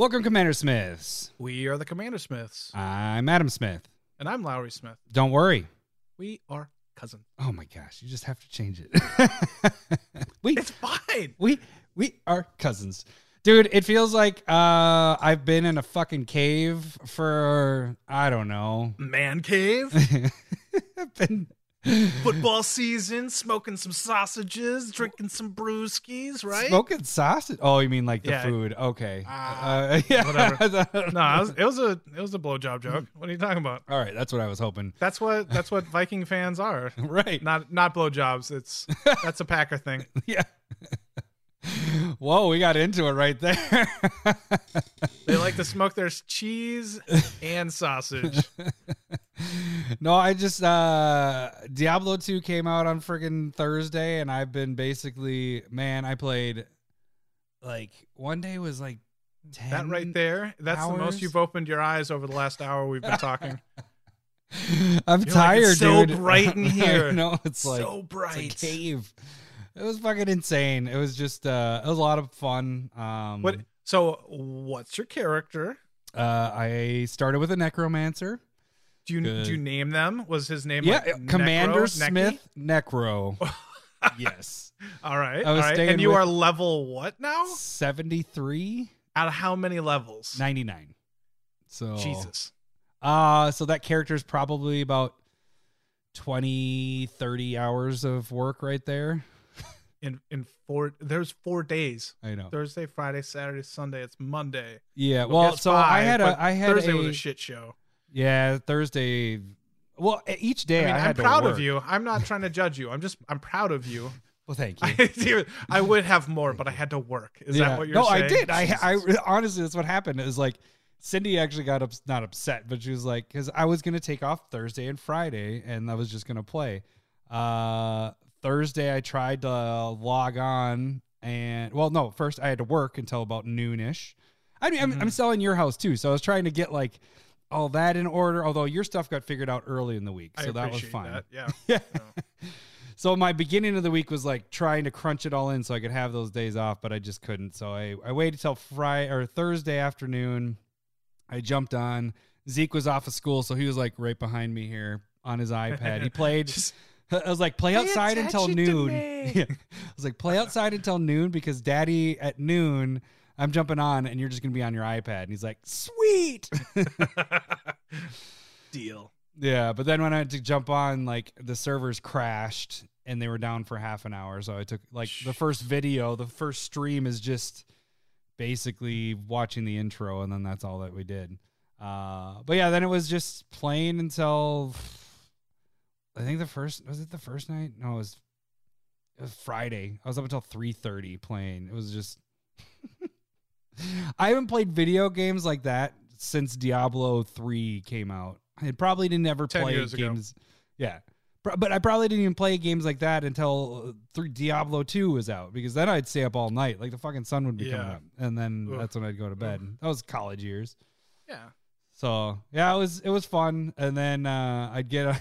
Welcome, Commander Smiths. We are the Commander Smiths, I'm Adam Smith. and I'm Lowry Smith. Don't worry. We are cousins. Oh my gosh, you just have to change it. we It's fine. we we are cousins. Dude, it feels like uh I've been in a fucking cave for I don't know. Man cave, I've been football season, smoking some sausages, drinking some brewskis, right? smoking sausage. Oh, you mean like the Yeah. food? Okay. Ah, uh, yeah. whatever. No, it was, it was a it was a blowjob joke. What are you talking about? All right, that's what I was hoping. That's what that's what Viking fans are. Right. Not not blowjobs. It's that's a Packer thing. Yeah. Whoa, we got into it right there. They like to smoke their cheese and sausage. no, I just uh Diablo 2 came out on friggin' Thursday and I've been basically man, I played like one day was like 10 That right there, that's the most you've opened your eyes over the last hour we've been talking. I'm You're like, tired, "It's so dude. bright in here." no, it's like so it's bright. a cave. It was fucking insane. It was just uh it was a lot of fun. Um What? So, what's your character? uh I started with a necromancer. Do you Good. do you name them? Was his name yeah, like Commander Necro? Necky? Smith Necro. yes. All right, all right. And you are level what now? 73 Out of how many levels? 99. So Jesus. Uh so that character is probably about 20 30 hours of work right there. In in four, there's four days: I know. Thursday, Friday, Saturday, Sunday. It's Monday. Yeah, Well, well, so I had a I had Thursday a, was a shit show. Yeah, Thursday. Well, each day I mean, I to proud of you. I'm not trying to judge you. I'm just I'm proud of you. Well, thank you. I, I would have more, but I had to work. Is yeah. that what you're no, saying? No, I did. I, I honestly, that's what happened. Is like Cindy actually got ups, not upset, but she was like, because I was gonna take off Thursday and Friday, and I was just gonna play. Uh, Thursday, I tried to log on, and well, no, first I had to work until about noonish. I mean, I'm, Mm-hmm. I'm selling your house too, so I was trying to get like all that in order. Although your stuff got figured out early in the week, so that was fine. that. Yeah. Yeah. No. So my beginning of the week was like trying to crunch it all in so I could have those days off, but I just couldn't. So I, I waited till Friday or Thursday afternoon. I jumped on. Zeke was off of school, so he was like right behind me here on his iPad. He played. Just- I was like, play Pay outside until noon. Yeah. I was like, play outside until noon because daddy at noon, I'm jumping on and you're just going to be on your iPad. And he's like, sweet. Deal. Yeah, but then when I had to jump on, like the servers crashed and they were down for half an hour. So I took like the first video, the first stream is just basically watching the intro, and then that's all that we did. Uh, but yeah, then it was just playing until I think the first was it the first night? No, it was it was Friday. I was up until three thirty playing. It was just I haven't played video games like that since Diablo three came out. I probably didn't ever 10 play years ago. games. Yeah. But I probably didn't even play games like that until uh, three Diablo 2 was out because then I'd stay up all night. Like the fucking sun would be coming up. And then Ugh. that's when I'd go to bed. That was college years. Yeah. So yeah, it was it was fun. And then uh, I'd get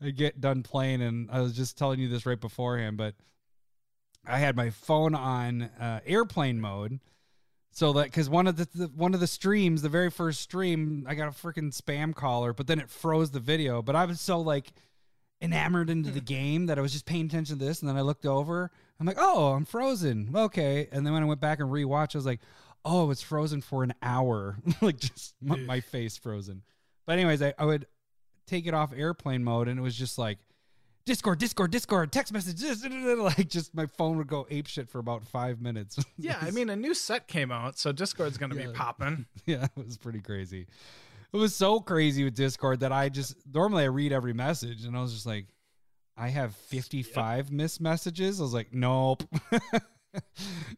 a, I'd get done playing, and I was just telling you this right beforehand, but I had my phone on uh, airplane mode, so that because one of the, the one of the streams, the very first stream, I got a freaking spam caller, but then it froze the video. But I was so like enamored into the game that I was just paying attention to this, and then I looked over. I'm like, oh, I'm frozen. Okay, and then when I went back and rewatched, I was like, oh, it's frozen for an hour, like just my, my face frozen. But anyways, I, I would take it off airplane mode, and it was just like. Discord, Discord, Discord, text messages, like just my phone would go ape shit for about five minutes. Yeah, I mean, a new set came out, so Discord's to Yeah. be popping. yeah, it was pretty crazy. It was so crazy with Discord that I just normally I read every message and I was just like, I have 55 missed messages. I was like, nope. I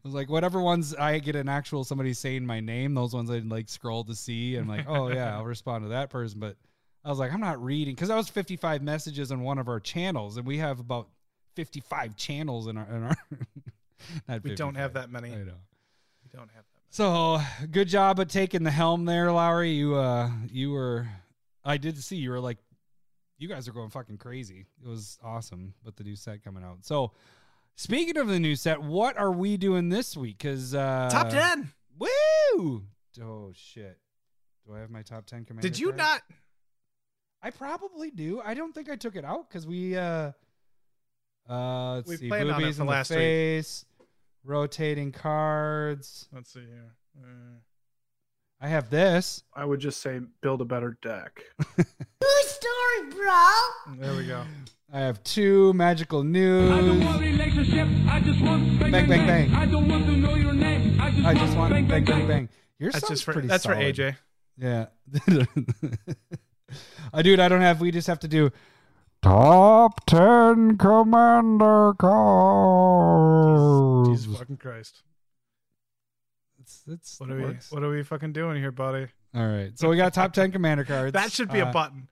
was like, whatever ones I get an actual somebody saying my name, those ones I'd like scroll to see. And like, oh yeah, I'll respond to that person. But I was like, I'm not reading because that was 55 messages on one of our channels, and we have about 55 channels in our. In our not We don't have that many. I know. We don't have that Many. So good job at taking the helm there, Lowry. You uh you were I did see you were like you guys are going fucking crazy. It was awesome with the new set coming out. So speaking of the new set, what are we doing this week? Cause uh. Top 10. Woo! Oh shit! Do I have my top ten commander? Did you not? I probably do. I don't think I took it out because we uh uh let's We see planned on it boobies for in the last week. face, rotating cards. Let's see here. Uh, I have this. I would just say build a better deck. True story, bro. there we go. I have two magical I don't news. want relationship. I just want bang Bang, bang bang, bang. I don't want to know your name. I just, I just want bang bang bang bang. Your That's just for pretty that's for. AJ. Yeah. uh, dude, I don't have. We just have to do top ten commander cards. Jesus fucking Christ. It's, it's, What are we what are we fucking doing here, buddy? All right. So we got top ten commander cards. That should be Uh, a button.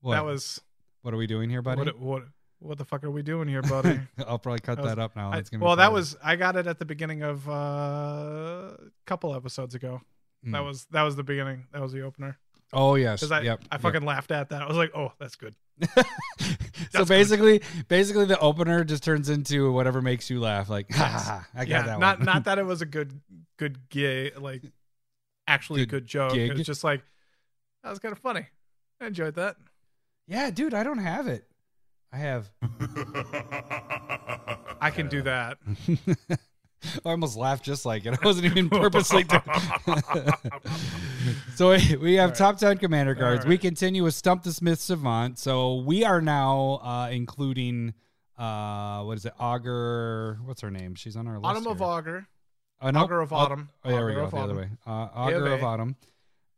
What? That was What are we doing here, buddy? what what what the fuck are we doing here, buddy? I'll probably cut That was- that up now. I- It's gonna be well, that was I got it at the beginning of uh, a couple episodes ago. That Mm. was that was the beginning. That was the opener. Oh yes. Because I yep. I yep. fucking laughed at that. I was like, oh, that's good. so good. basically, basically the opener just turns into whatever makes you laugh. Like, ha ha ha! I got yeah, that not one. not that it was a good good gay like actually Good good, joke. gig. It was just like that was kind of funny. I enjoyed that. yeah, dude, I don't have it. I have. I can do that. I almost laughed just like it. I wasn't even purposely. so we- have right. top ten commander cards. All We continue with Stump the Smith Savant. So we are now uh, including uh, what is it? Augur. What's her name? She's on our list. Autumn of here. Augur. Oh, no. Augur of Autumn. Oh, there we go. of The other way. Uh, Augur of Autumn.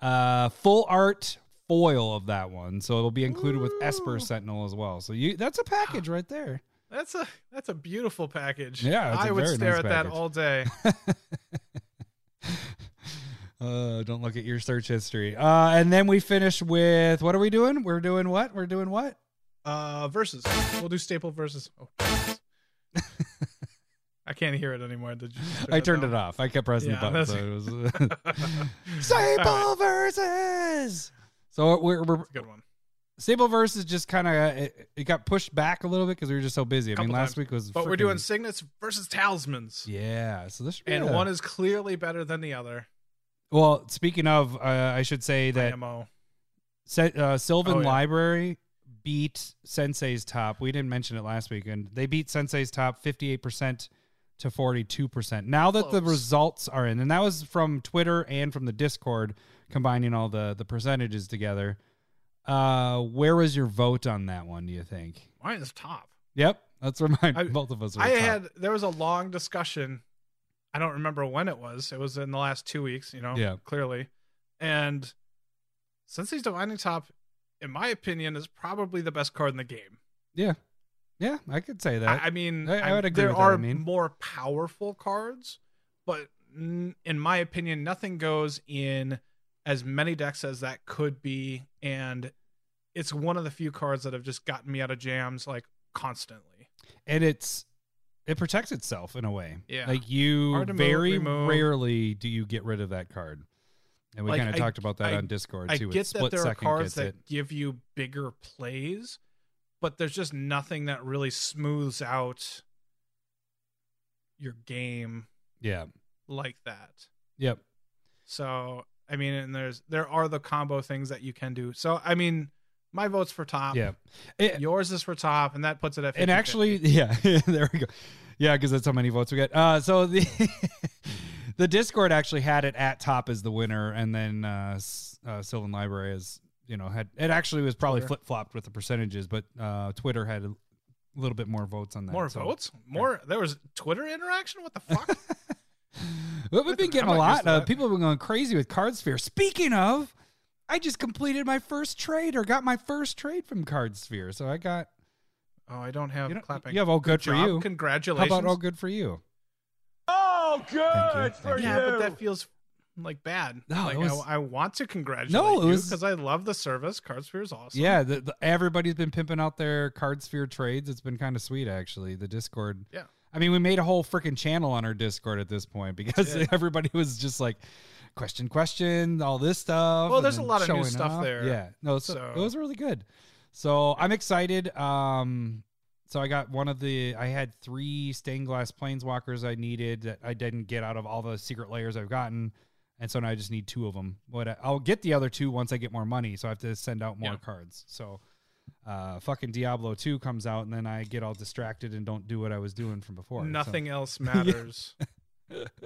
Uh, full art foil of that one, so it'll be included with Esper Sentinel as well. So you that's a package right there. That's a that's a beautiful package. Yeah, I would stare nice at that all day. Uh, don't look at your search history. Uh, and then we finish with what are we doing? We're doing what? We're doing what? Uh, versus. We'll do staple versus. Oh, I can't hear it anymore. Did you turn I turned down? it off. I kept pressing Yeah, the button. So it was Staple versus. So we're, we're a good one. Staple versus just kind of it, it got pushed back a little bit because we were just so busy. I mean, last times. week was. But we're doing signets versus talismans, Yeah, so this should be and a- one is clearly better than the other. Well, speaking of, uh, I should say that. Se- uh, Sylvan Oh, yeah. Library beat Sensei's top. We didn't mention it last week, and they beat Sensei's top 58% to 42%. Now that the results are in, and that was from Twitter and from the Discord, combining all the, the percentages together. Uh, where was your vote on that one, do you think? Mine is top. Yep, that's where mine, I- both of us were I top. had there was a long discussion. I don't remember when it was. It was in the last two weeks, you know. Yeah. Clearly, and since Sensei's Divining Top, in my opinion, is probably the best card in the game. Yeah. Yeah, I could say that. I, I mean, I- I would agree there that, I are mean. more powerful cards, but n- in my opinion, nothing goes in as many decks as that could be, and it's one of the few cards that have just gotten me out of jams like constantly. and it's it protects itself in a way. Yeah. Like you very rarely do you get rid of that card. And we Like, kind of talked about that I- on Discord I too. get It's that there are cards that it. give you bigger plays, but there's just nothing that really smooths out your game Yeah. like that. Yep. So I mean, and there's there are the combo things that you can do. So I mean, my vote's for top. Yeah. It- Yours is for top, and that puts it at. 50 and actually, yeah, there we go. Yeah, because that's how many votes we get. Uh, so the the Discord actually had it at top as the winner, and then uh, uh, Sylvan Library is you know had it actually was probably flip flopped with the percentages, but uh, Twitter had a little bit more votes on that. more so- votes, more. There was Twitter interaction. What the fuck? Well, we've been getting a lot. Uh, people have been going crazy with Card Sphere. Speaking of, I just completed my first trade or got my first trade from Card Sphere. So I got. oh, I don't have You, don't- clapping. you have all good, for job. you. Congratulations. How Congratulations. about all good for you? Oh, Thank you, good thank for you. Yeah, but that feels like bad. No, like was- I, I want to congratulate No, you because I love the service. Cardsphere is awesome. Yeah, the, the, everybody's been pimping out their Card Sphere trades. It's been kind of sweet, actually. The Discord. Yeah. I mean, we made a whole freaking channel on our Discord at this point because Yeah. everybody was just like, question, question, all this stuff. Well, there's a lot of new stuff off. there. Yeah. No, so, So- it was really good. So I'm excited. Um, so I got one of the. I had three stained glass planeswalkers I needed that I didn't get out of all the secret layers I've gotten. and so now I just need two of them. But I'll get the other two once I get more money, so I have to send out more Yeah. cards. So, uh, fucking Diablo two comes out, and then I get all distracted and don't do what I was doing from before. so- Nothing else matters.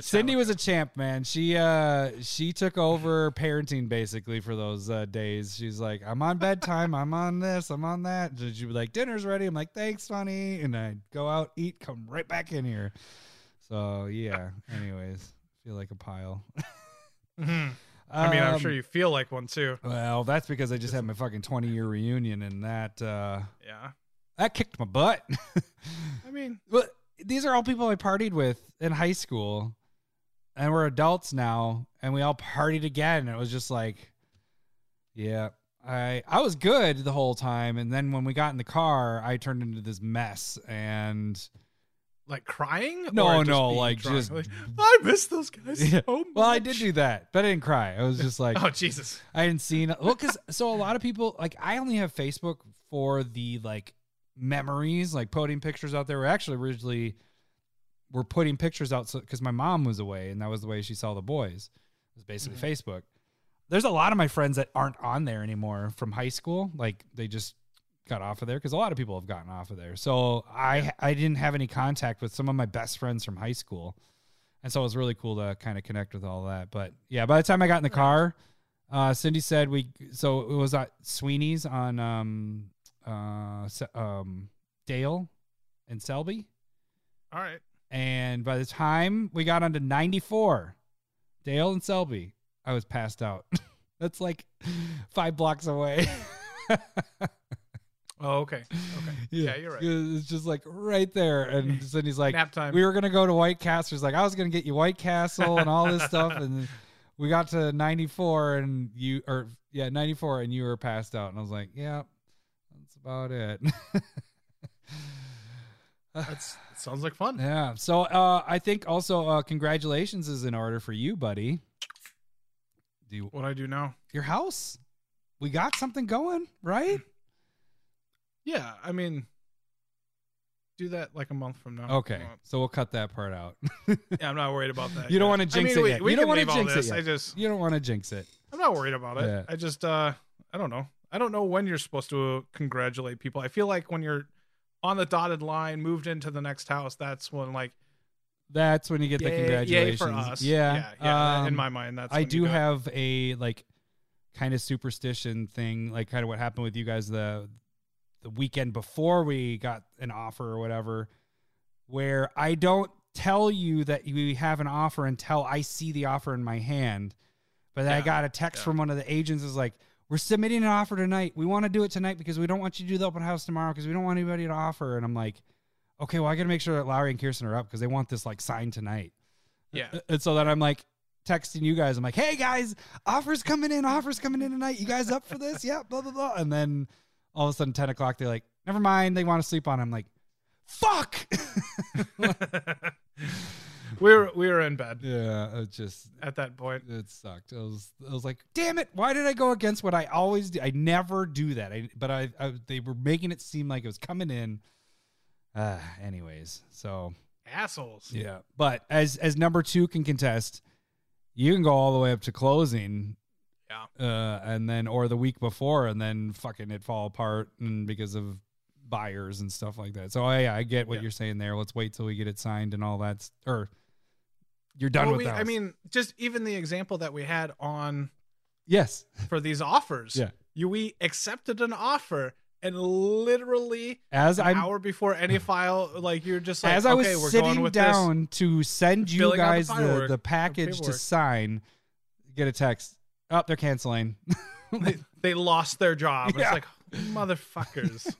Cindy was a champ, man. She uh she took over parenting basically for those uh, days. She's like, I'm on bedtime, I'm on this, I'm on that. And she'd be like, dinner's ready. I'm like, thanks, honey. And I'd go out, eat, come right back in here. So yeah. Anyways, feel like a pile. Mhm. I mean, I'm Um, sure you feel like one too. Well, that's because I just had my fucking 20 year reunion, and that uh Yeah. that kicked my butt. I mean, Well, these are all people I partied with in high school, and we're adults now, and we all partied again. And it was just like, yeah, I I was good the whole time, and then when we got in the car, I turned into this mess, and like crying? No, no, like, drunk? just- Like, I miss those guys Yeah. so well, I did do that, but I didn't cry. I was just like, Oh Jesus! I hadn't seen well, because so a lot of people like I only have Facebook for the like memories, like putting pictures out there. We actually originally were putting pictures out because my mom was away, and that was the way she saw the boys. It was basically Facebook. There's a lot of my friends that aren't on there anymore from high school. Like they just got off of there because a lot of people have gotten off of there. So I I didn't have any contact with some of my best friends from high school. And so it was really cool to kind of connect with all that. But yeah, by the time I got in the car, uh, Cindy said we. So it was at Sweeney's on um, uh, um, Dale and Selby, All right. And by the time we got onto ninety four, Dale and Selby, I was passed out. That's like five blocks away. Oh, okay. Okay. Yeah, you're right. It's just like right there, and Cindy's like, Nap time. we were gonna go to White Castle. She's like, I was gonna get you White Castle and all this stuff, and we got to 94, and you or yeah, 94, and you were passed out, and I was like, yeah, that's about it. That's that sounds like fun. yeah. So uh, I think also uh, congratulations is in order for you, buddy. Do you, What I do now? your house? We got something going, right? Yeah, I mean, do that like a month from now. Okay, so we'll cut that part out. Yeah, I'm not worried about that. You don't wanna I jinx mean, it we, yet. We You don't leave all jinx it yet. I just, you don't want to jinx it. I'm not worried about it. Yeah. I just, uh, I don't know. I don't know when you're supposed to congratulate people. I feel like when you're on the dotted line, moved into the next house, that's when like, That's when you get the yay, yay congratulations. for us. Yeah, yeah. yeah. in um, my mind, that's. I do have a like kind of superstition thing, like kind of what happened with you guys the the weekend before we got an offer or whatever, where I don't tell you that we have an offer until I see the offer in my hand. But then I got a text yeah. from one of the agents is like, "We're submitting an offer tonight. We want to do it tonight because we don't want you to do the open house tomorrow because we don't want anybody to offer." And I'm like, "Okay, well I got to make sure that Lowry and Kirsten are up because they want this like signed tonight." Yeah. And so then I'm like texting you guys. I'm like, hey guys, offers coming in, offers coming in tonight. You guys up for this? yeah, blah, blah, blah. And then all of a sudden, 10 o'clock, they're like, never mind. They want to sleep on. it." I'm like, fuck. we were we were in bed yeah, it just, at that point. it sucked. I was, I was like, damn it. Why did I go against what I always do? I never do that. I, but I, I, they were making it seem like it was coming in. Uh, anyways, so Assholes. Yeah, but as as number two can contest, you can go all the way up to closing. Yeah. Uh, and then or the week before, and then fucking it fall apart, and because of buyers and stuff like that. So oh, I I get what Yeah. you're saying there. Let's wait till we get it signed and all that. Or you're done Well, with we, that. I mean, just even the example that we had on yes, for these offers. Yeah. You we accepted an offer and literally as an I'm hour before any file, like you're just like, as I was okay, sitting down to send you Filling the guys the, firework- the package to sign, get a text. Oh, they're canceling. They, they lost their job. Yeah. It's like motherfuckers.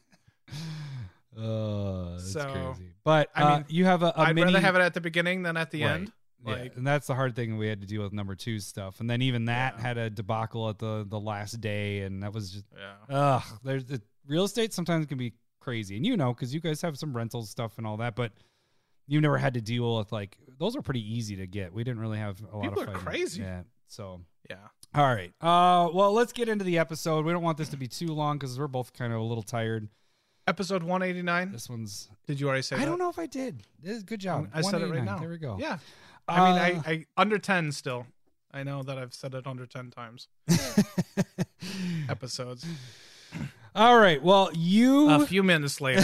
Oh, that's So, crazy. But I uh, mean, you have a, a I'd mini, rather have it at the beginning than at the Right. end. Yeah, Like, and that's the hard thing we had to deal with number two stuff. And then even that Yeah. had a debacle at the the last day, and that was just yeah. ugh. There's the real estate sometimes can be crazy, and you know because you guys have some rental stuff and all that, but you've never had to deal with like those are pretty easy to get. We didn't really have a lot People of are crazy. Yeah, so. Yeah. All right. Uh, well, let's get into the episode. We don't want this to be too long because we're both kind of a little tired. Episode 189. This one's. Did you already say I that? don't know if I did. This is good job. I said it right 189. now. There we go. Yeah. I mean, Uh, I, I under ten still. I know that I've said it under ten times episodes. All right. Well, you A few minutes later,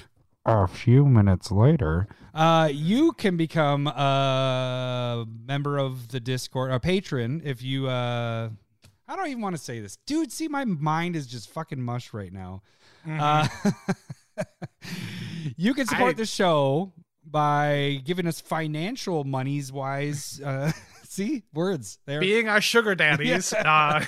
a few minutes later, uh, you can become a member of the Discord, a patron, if you. Uh, I don't even want to say this, dude. See, my mind is just fucking mush right now. Uh, you can support I- the show by giving us financial monies wise. Uh, see, words there. being our sugar daddies uh,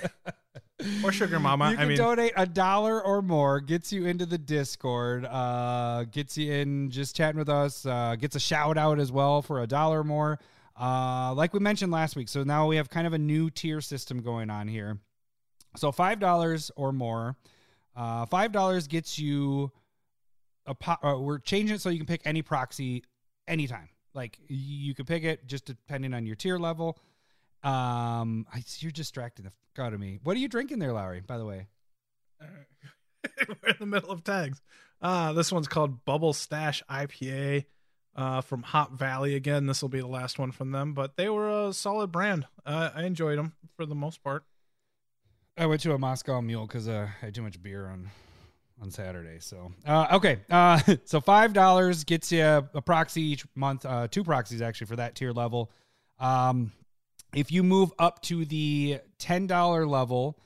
or sugar mama. You I can mean, donate a dollar or more, gets you into the Discord, uh, gets you in just chatting with us, uh, gets a shout out as well for a dollar or more. Uh, like we mentioned last week, so now we have kind of a new tier system going on here. So five dollars or more, uh, five dollars gets you a. Uh, we're changing it so you can pick any proxy anytime. Like you can pick it just depending on your tier level. Um, I, you're distracting the fuck out of me. What are you drinking there, Lowry? By the way, we're in the middle of tags. Uh, this one's called Bubble Stash IPA uh, from Hop Valley. Again, this will be the last one from them, but they were a solid brand. Uh, I enjoyed them for the most part. I went to a Moscow Mule because uh, I had too much beer on on Saturday. So uh, okay, uh, so five dollars gets you a proxy each month, uh, two proxies actually for that tier level. Um, if you move up to the ten dollar level,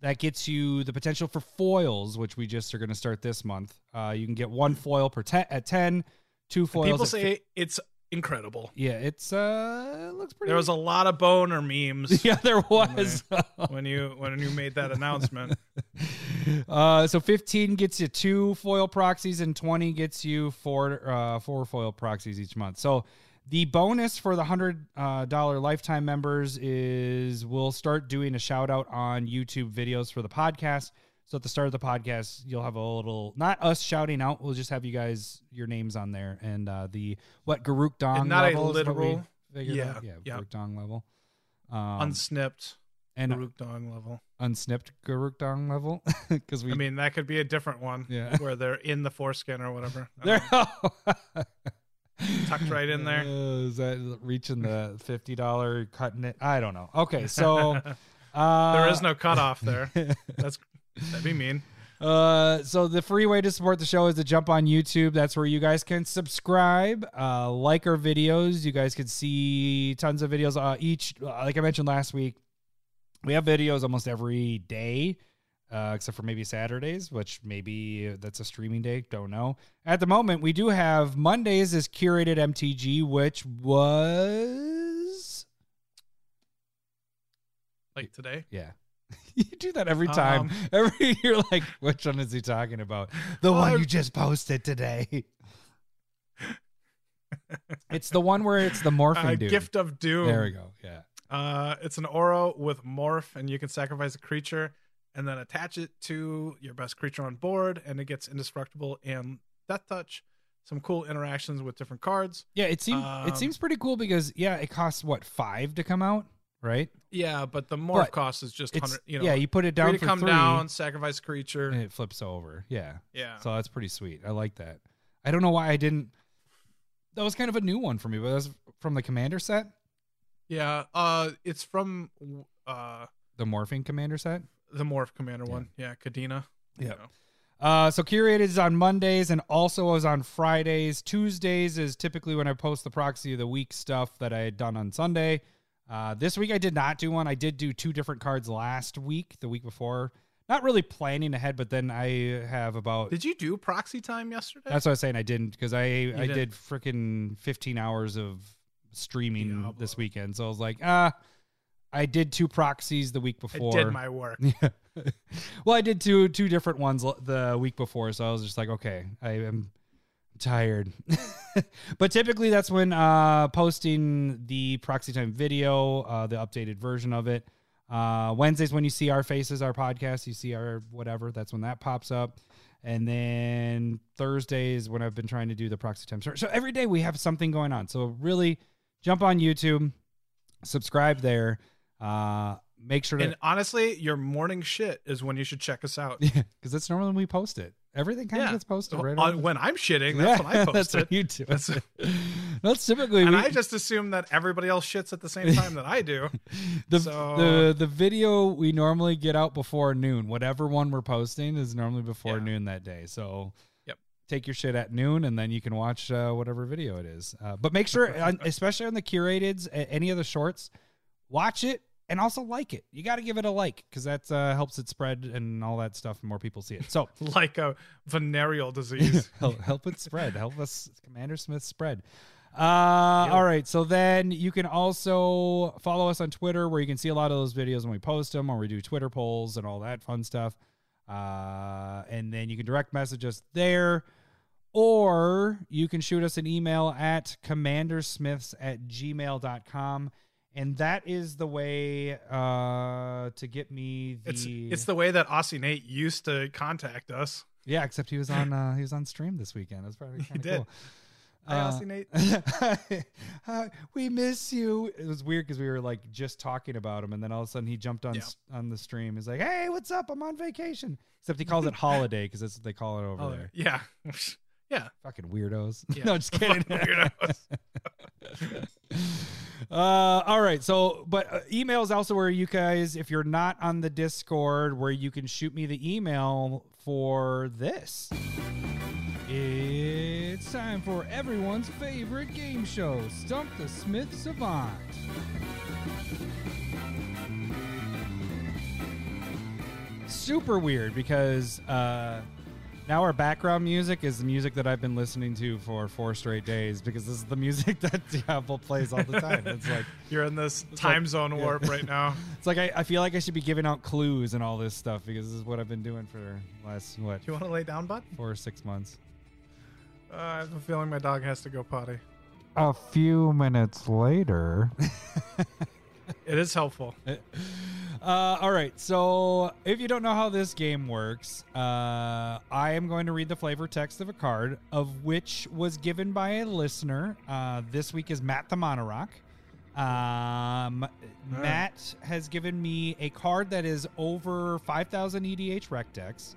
that gets you the potential for foils, which we just are going to start this month. Uh, you can get one foil per ten at ten, two foils. People at fi- say it's incredible. yeah, it's uh, it looks pretty. There was a lot of boner memes yeah, there was. when you when you made that announcement. uh, so 15 gets you two foil proxies and 20 gets you four uh, four foil proxies each month. So the bonus for the hundred uh, dollar lifetime members is we'll start doing a shout out on YouTube videos for the podcast. So at the start of the podcast, you'll have a little not us shouting out. We'll just have you guys your names on there and uh, the what Garruk Dong And not a level we literal- yeah, out. yeah. Garruk Dong level. Um, Unsnipped and Farouk Dong level. unsnipped Garruk Dong level because we I mean, that could be a different one. Yeah. Where they're in the foreskin or whatever. I There. Tucked right in there. Uh, is that reaching the fifty dollar cutting it? I don't know. Okay, so uh, there is no cutoff there. That's that'd be mean. Uh, so the free way to support the show is to jump on YouTube. That's where you guys can subscribe, uh, like our videos. You guys can see tons of videos. Uh, each, uh, like I mentioned last week, we have videos almost every day, uh, except for maybe Saturdays, which maybe that's a streaming day. Don't know. At the moment, we do have Mondays is curated MTG, which was Like today. yeah. you do that every time. Um, every you're like, which one is he talking about? The Well, one you just posted today. it's the one where it's the morphing Uh, dude. Gift of Doom. there we go. Yeah. Uh, it's an Aura with Morph, and you can sacrifice a creature and then attach it to your best creature on board, and it gets indestructible and Death Touch. Some cool interactions with different cards. Yeah, it seems it Um, seems pretty cool because yeah, it costs what five to come out, right? Yeah, but the Morph But cost is just hundred. You know, yeah, you put it down to come three, down, sacrifice a creature. and it flips over. Yeah, yeah, so that's pretty sweet. I like that. I don't know why I didn't. That was kind of a new one for me, but that's from the commander set, yeah. Uh, it's from uh the morphing commander set. the Morph Commander one. Yeah, Kadena. Yeah. You know. Uh, so curated is on Mondays and also is on Fridays. Tuesdays is typically when I post the proxy of the week stuff that I had done on Sunday. Uh, this week I did not do one. I did do two different cards last week, the week before. Not really planning ahead, but then I have about. Did you do proxy time yesterday? That's what I was saying. I didn't because I I didn't. did freaking 15 hours of streaming Diablo. this weekend. So I was like, ah, I did two proxies the week before. I did my work. Well, I did two two different ones the week before, so I was just like, okay, I am tired. but typically, that's when uh, posting the proxy time video, uh, the updated version of it. Uh, Wednesdays when you see our faces, our podcast, you see our whatever. That's when that pops up. And then Thursdays when I've been trying to do the proxy time. So so every day we have something going on. So really, jump on YouTube, subscribe there. Uh, make sure to And honestly, your morning shit is when you should check us out. Yeah, because that's normally when we post it. Everything kind of gets posted right On- when I'm shitting, that's when I post that's it. what you do. That's- That's typically and we, I just assume that everybody else shits at the same time that I do. the, so- the the video we normally get out before noon. Whatever one we're posting is normally before Yeah. noon that day. So Yep. take your shit at noon, and then you can watch uh, whatever video it is. Uh, but make sure, especially on the curateds, any of the shorts, watch it and also like it. You got to give it a like because that uh, helps it spread and all that stuff, and more people see it. So like a venereal disease. help, help it spread. Help us, Commander Smith, spread. Uh, All right. So then you can also follow us on Twitter where you can see a lot of those videos when we post them or we do Twitter polls and all that fun stuff. Uh, and then you can direct message us there or you can shoot us an email at commandersmiths at gmail.com. And that is the way uh, to get me the. It's it's the way that Aussie Nate used to contact us. Yeah, except he was on uh, he was on stream this weekend. That's probably kind of did. cool. Hi, Uh, Aussie Nate. Hi, we miss you. It was weird because we were like just talking about him, and then all of a sudden he jumped on Yeah. on the stream. He's like, "Hey, what's up? I'm on vacation." Except he calls it holiday because that's what they call it over Oh, there. yeah, yeah. Fucking weirdos. Yeah. no, just kidding. Weirdos. Uh, all right. So, but uh, email is also where you guys, if you're not on the Discord, where you can shoot me the email for this. It's time for everyone's favorite game show, Stump the Smith Savant. Super weird because uh, now our background music is the music that I've been listening to for four straight days because this is the music that Diablo plays all the time. It's like You're in this like- time zone yeah. warp right now. it's like I, I feel like I should be giving out clues and all this stuff because this is what I've been doing for the last what Do you want to lay down, bud? four or six months. Uh, I have a feeling my dog has to go potty. A few minutes later. It is helpful. Uh, all right. So, if you don't know how this game works, uh, I am going to read the flavor text of a card, of which was given by a listener. Uh, this week is Matt the Monorock. Um, Matt has given me a card that is over 5,000 EDHREC decks,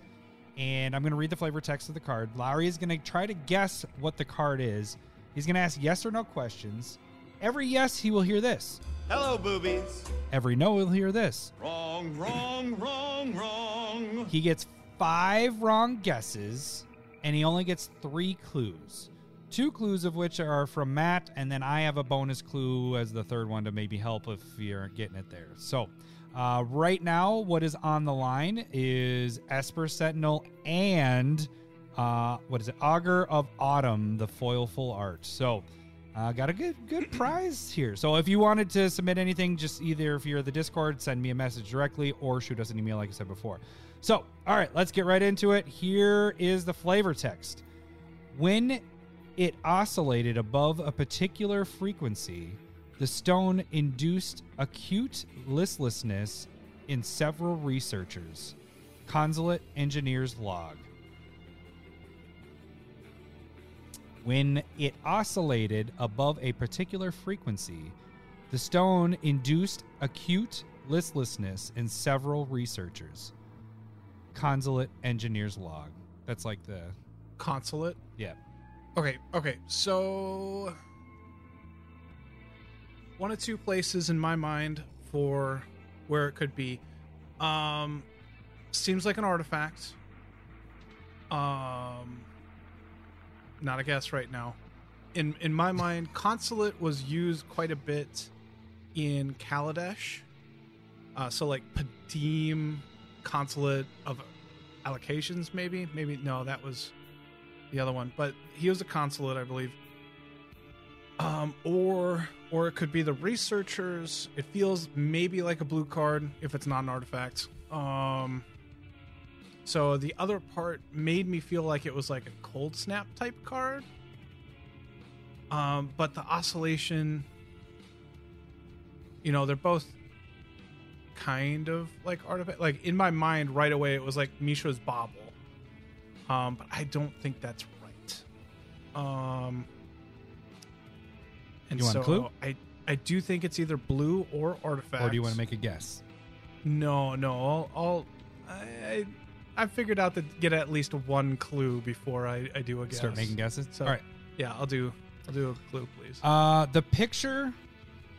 and I'm going to read the flavor text of the card. Lowry is going to try to guess what the card is. He's going to ask yes or no questions. Every yes, he will hear this. Hello, boobies. Every no, he'll hear this. Wrong, wrong, wrong, wrong. He gets five wrong guesses, and he only gets three clues. Two clues of which are from Matt, and then I have a bonus clue as the third one to maybe help if you're getting it there. So, uh, right now, what is on the line is Esper Sentinel and uh, what is it? Augur of Autumn, the foilful art. So, uh, got a good good prize here. So if you wanted to submit anything, just either if you're the Discord, send me a message directly or shoot us an email, like I said before. So, all right, let's get right into it. Here is the flavor text. When it oscillated above a particular frequency, the stone induced acute listlessness in several researchers. Consulate engineer's log. When it oscillated above a particular frequency, the stone induced acute listlessness in several researchers. Consulate engineer's log. That's like the Consulate. yeah. Okay, okay. So one of two places in my mind for where it could be. Um seems like an artifact. Um not a guess right now. In in my mind, consulate was used quite a bit in Kaladesh. Uh, so like Padeem consulate of allocations, maybe, maybe no, that was the other one, but he was a consulate, I believe. Um, or or it could be the researchers. It feels maybe like a blue card if it's not an artifact. Um, so the other part made me feel like it was like a Coldsnap type card. Um, but the oscillation, you know, they're both kind of like artifact. Like in my mind, right away, it was like Mishra's Bauble. Um, but I don't think that's right. Um, and You want a so clue? I I do think it's either blue or artifact. Or do you want to make a guess? No, no. I'll, I'll I, I I figured out to get at least one clue before I, I do a guess. Start making guesses. So- All right. Yeah, I'll do I'll do a clue, please. Uh, the picture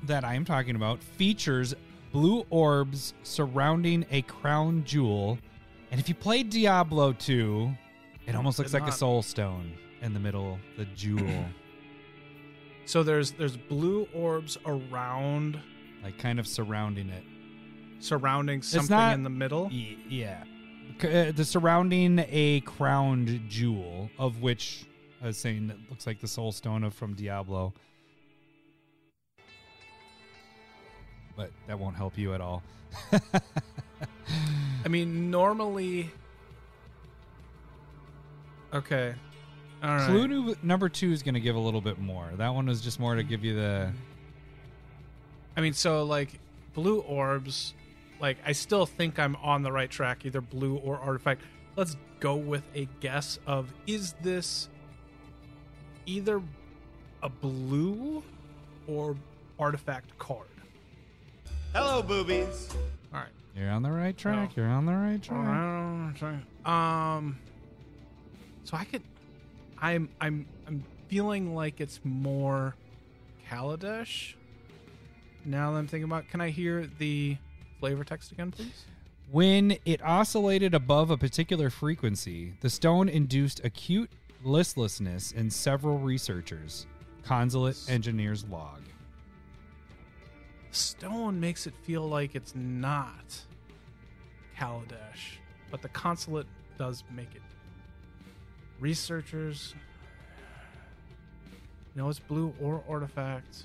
that I'm talking about features blue orbs surrounding a crown jewel. And if you played Diablo 2, it almost looks like a soul stone in the middle, the jewel, So there's there's blue orbs around like kind of surrounding it. surrounding something not- in the middle. Y- yeah. Uh, the surrounding a crowned jewel, of which I was saying that looks like the soul stone of from Diablo. But that won't help you at all. I mean, normally. Okay. All right. Clue nu- number two is going to give a little bit more. That one was just more to give you the. I mean, so like blue orbs, like I still think I'm on the right track, either blue or artifact. Let's go with a guess of is this either a blue or artifact card? Hello, boobies. All right. You're on the right track. No. You're on the right track. Um. So I could. I'm. I'm. I'm feeling like it's more Kaladesh. Now that I'm thinking about, can I hear the flavor text again, please? When it oscillated above a particular frequency, the stone induced acute listlessness in several researchers. Consulate engineers log. Stone makes it feel like it's not Kaladesh, but the consulate does make it. Researchers. You know, it's blue or artifact.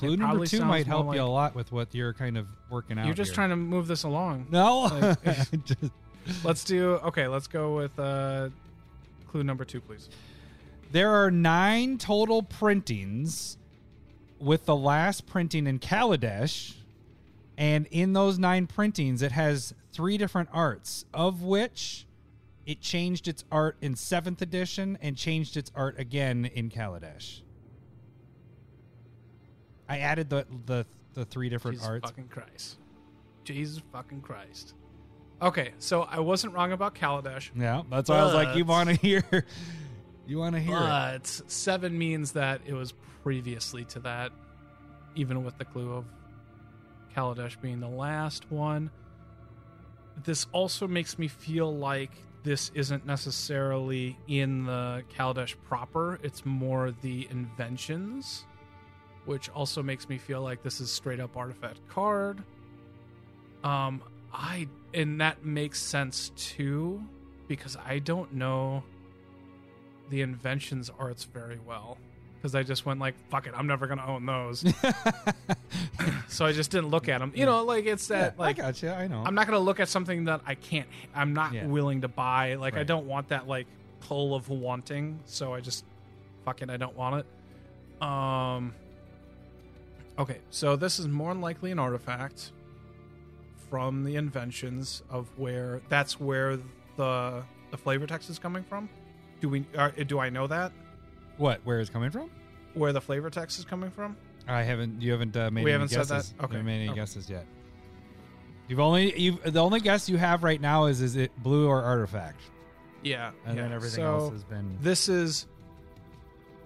Clue number two might help you a lot with what you're kind of working out. You're just here. trying to move this along. No. Like- Just- Let's do okay. Let's go with uh, clue number two, please. There are nine total printings, with the last printing in Kaladesh. And in those nine printings, it has three different arts, of which it changed its art in seventh edition and changed its art again in Kaladesh. I added the the, the three different arts. Jesus arts. fucking Christ. Jesus fucking Christ. Okay, so I wasn't wrong about Kaladesh, Yeah, that's why I was like, you want to hear, you want to hear it. but seven means that it was previously to that, even with the clue of Kaladesh being the last one. This also makes me feel like this isn't necessarily in the Kaladesh proper. It's more the inventions, which also makes me feel like this is straight up artifact card. Um, I and that makes sense too, because I don't know the inventions arts very well. Because I just went like, fuck it, I'm never gonna own those. so I just didn't look at them. You know, like it's that Yeah, like I got you. I know. I'm not gonna look at something that I can't. I'm not Yeah. willing to buy. Like I don't want that like pull of wanting. So I just fucking I don't want it. Um. Okay, so this is more than likely an artifact from the inventions of where that's where the the flavor text is coming from. Do we? Are, do I know that what? Where it's coming from? where the flavor text is coming from? I haven't. You haven't uh, made. We any haven't said that? guesses. You Okay. haven't made any Okay. guesses yet. You've only you've The only guess you have right now is is it blue or artifact, Yeah, and yeah. then everything So, else has been. This is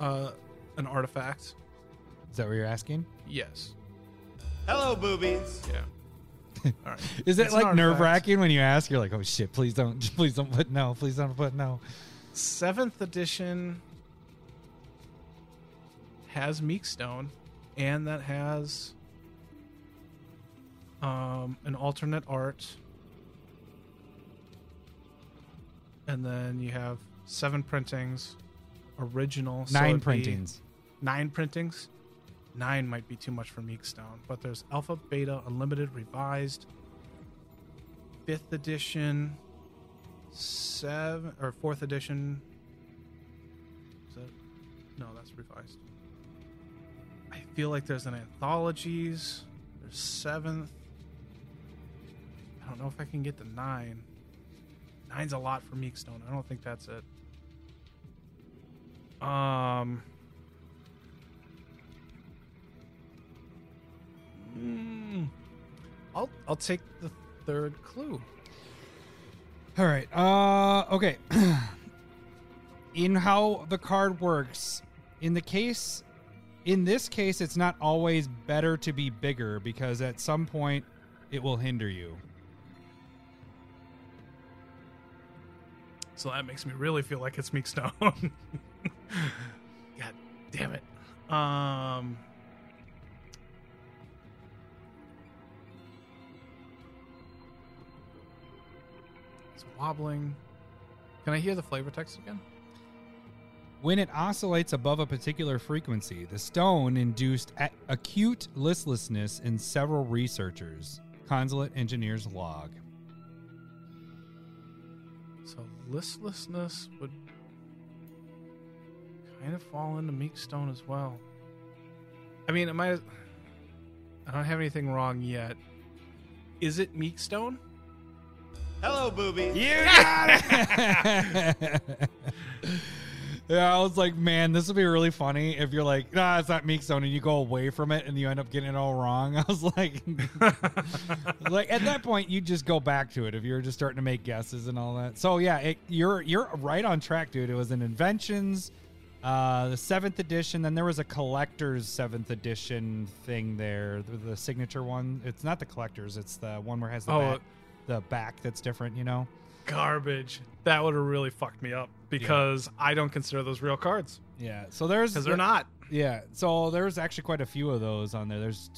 uh an artifact. Is that what you're asking? Yes. Hello, boobies. Yeah. All right. Is it It's an like artifact. nerve wracking when you ask? You're like, oh shit! Please don't. Please don't put no. Please don't put no. Seventh edition has Meekstone, and that has um, an alternate art. And then you have seven printings, original. so Nine it'd be- printings. Nine printings. Nine might be too much for Meekstone, but there's Alpha, Beta, Unlimited, Revised, Fifth Edition, seven or Fourth Edition. Is that no? That's Revised. I feel like there's an anthologies. There's seventh. I don't know if I can get to nine. Nine's a lot for Meekstone. I don't think that's it. Um. Mm, I'll I'll take the third clue. All right. Uh. Okay. in how the card works in the case in this case it's not always better to be bigger because at some point it will hinder you. So that makes me really feel like it's Meekstone. God damn it. Um wobbling. Can I hear the flavor text again? When it oscillates above a particular frequency, the stone induced a- acute listlessness in several researchers. Consulate engineers log. So listlessness would kind of fall into Meekstone as well. I mean, it might. I don't have anything wrong yet. Is it Meekstone? Hello, boobies. yeah, I was like, man, this would be really funny if you're like, nah, it's not Meekstone, and you go away from it and you end up getting it all wrong. I was like, like at that point, you just go back to it if you're just starting to make guesses and all that. So yeah, it, you're you're right on track, dude. It was an inventions, uh, the seventh edition. Then there was a collector's seventh edition thing there, the, the signature one. It's not the collector's; it's the one where it has the Oh, back, the back that's different. You know. Garbage. That would have really fucked me up because I don't consider those real cards Yeah. So there's because they're not. Yeah. So there's actually quite a few of those on there. There's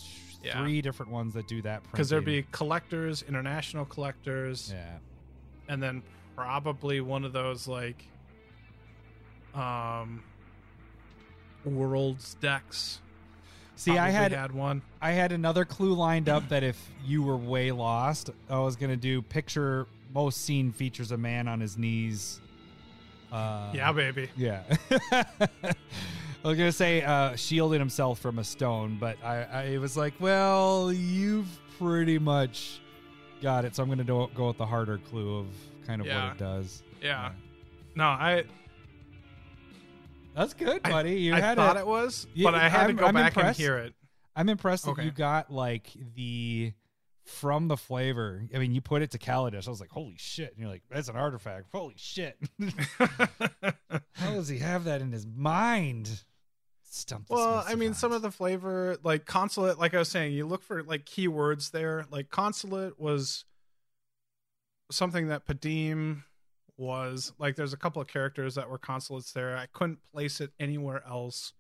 Yeah. three different ones that do that. Because there'd be collectors, international collectors, Yeah. and then probably one of those like um world's decks. See, I had had one. I had another clue lined up that if you were way lost, I was gonna do picture most seen features a man on his knees. Uh, yeah, baby. Yeah. I was gonna say uh, shielding himself from a stone, but I, I it was like, well, you've pretty much got it, so I'm gonna do, go with the harder clue of kind of Yeah. what it does. Yeah. No, I That's good, buddy. You I had thought it. it was, Yeah, but I had I'm- to go I'm back impressed. and hear it. I'm impressed that you got like the from the flavor. I mean, you put it to Kaladesh. I was like, holy shit! And you're like, that's an artifact. Holy shit! How does he have that in his mind? Stump. well, I mean, some of the flavor, like consulate, like I was saying, you look for like keywords there. Like consulate was something that Padeem was like. There's a couple of characters that were consulates there. I couldn't place it anywhere else.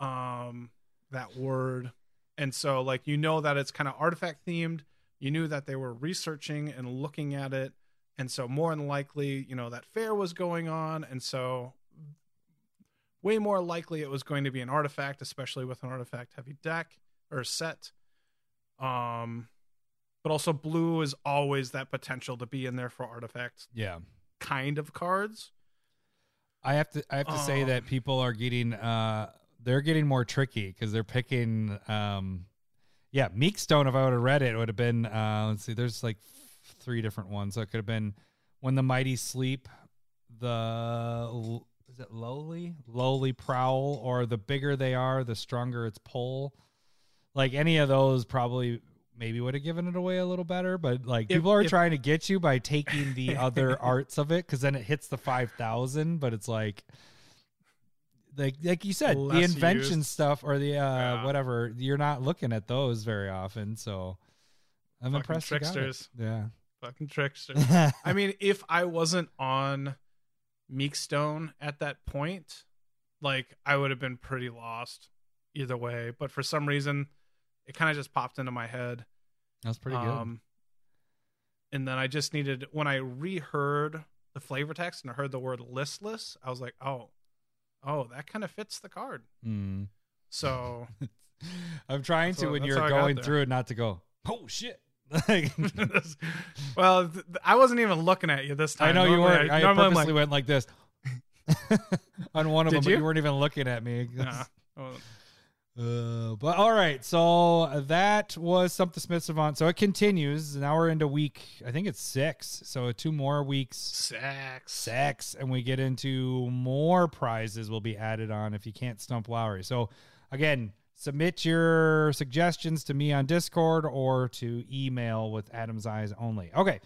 Um, that word, and so like you know that it's kind of artifact themed. You knew that they were researching and looking at it, and so more than likely, you know that fair was going on, and so way more likely it was going to be an artifact, especially with an artifact heavy deck or set. Um, but also blue is always that potential to be in there for artifacts. yeah. Kind of cards. I have to. I have to say Um, that people are getting. uh They're getting more tricky because they're picking. um Yeah, Meekstone. If I would have read it, it would have been. uh Let's see. There's like f- three different ones. So it could have been when the mighty sleep. The is it lowly, lowly prowl, or the bigger they are, the stronger its pull. Like any of those, probably maybe would have given it away a little better. But like If- people are if- trying to get you by taking the other arts of it because then it hits the five thousand. But it's like, like like you said, the invention used. stuff or the uh Yeah. whatever. You're not looking at those very often. So I'm Fucking impressed. you got it. tricksters. Yeah. Fucking tricksters. I mean, if I wasn't on Meekstone at that point, like I would have been pretty lost either way. But for some reason, it kind of just popped into my head. That's pretty good. Um, and then I just needed when I reheard the flavor text and I heard the word listless, I was like, oh, oh, that kind of fits the card. Mm. So I'm trying to when you're I going through it, not to go. Oh shit! Like, well, th- I wasn't even looking at you this time. I know you Normally were. I, normally I'm purposely like, went like this on one of Did them, but you? you weren't even looking at me. nah. Oh, Uh, but all right, so that was something Smith Savant. So it continues. Now we're into week, I think it's six. So two more weeks, sex. six, and we get into more prizes will be added on if you can't stump Lowry. So again, submit your suggestions to me on Discord or to email with Adam's Eyes only. Okay,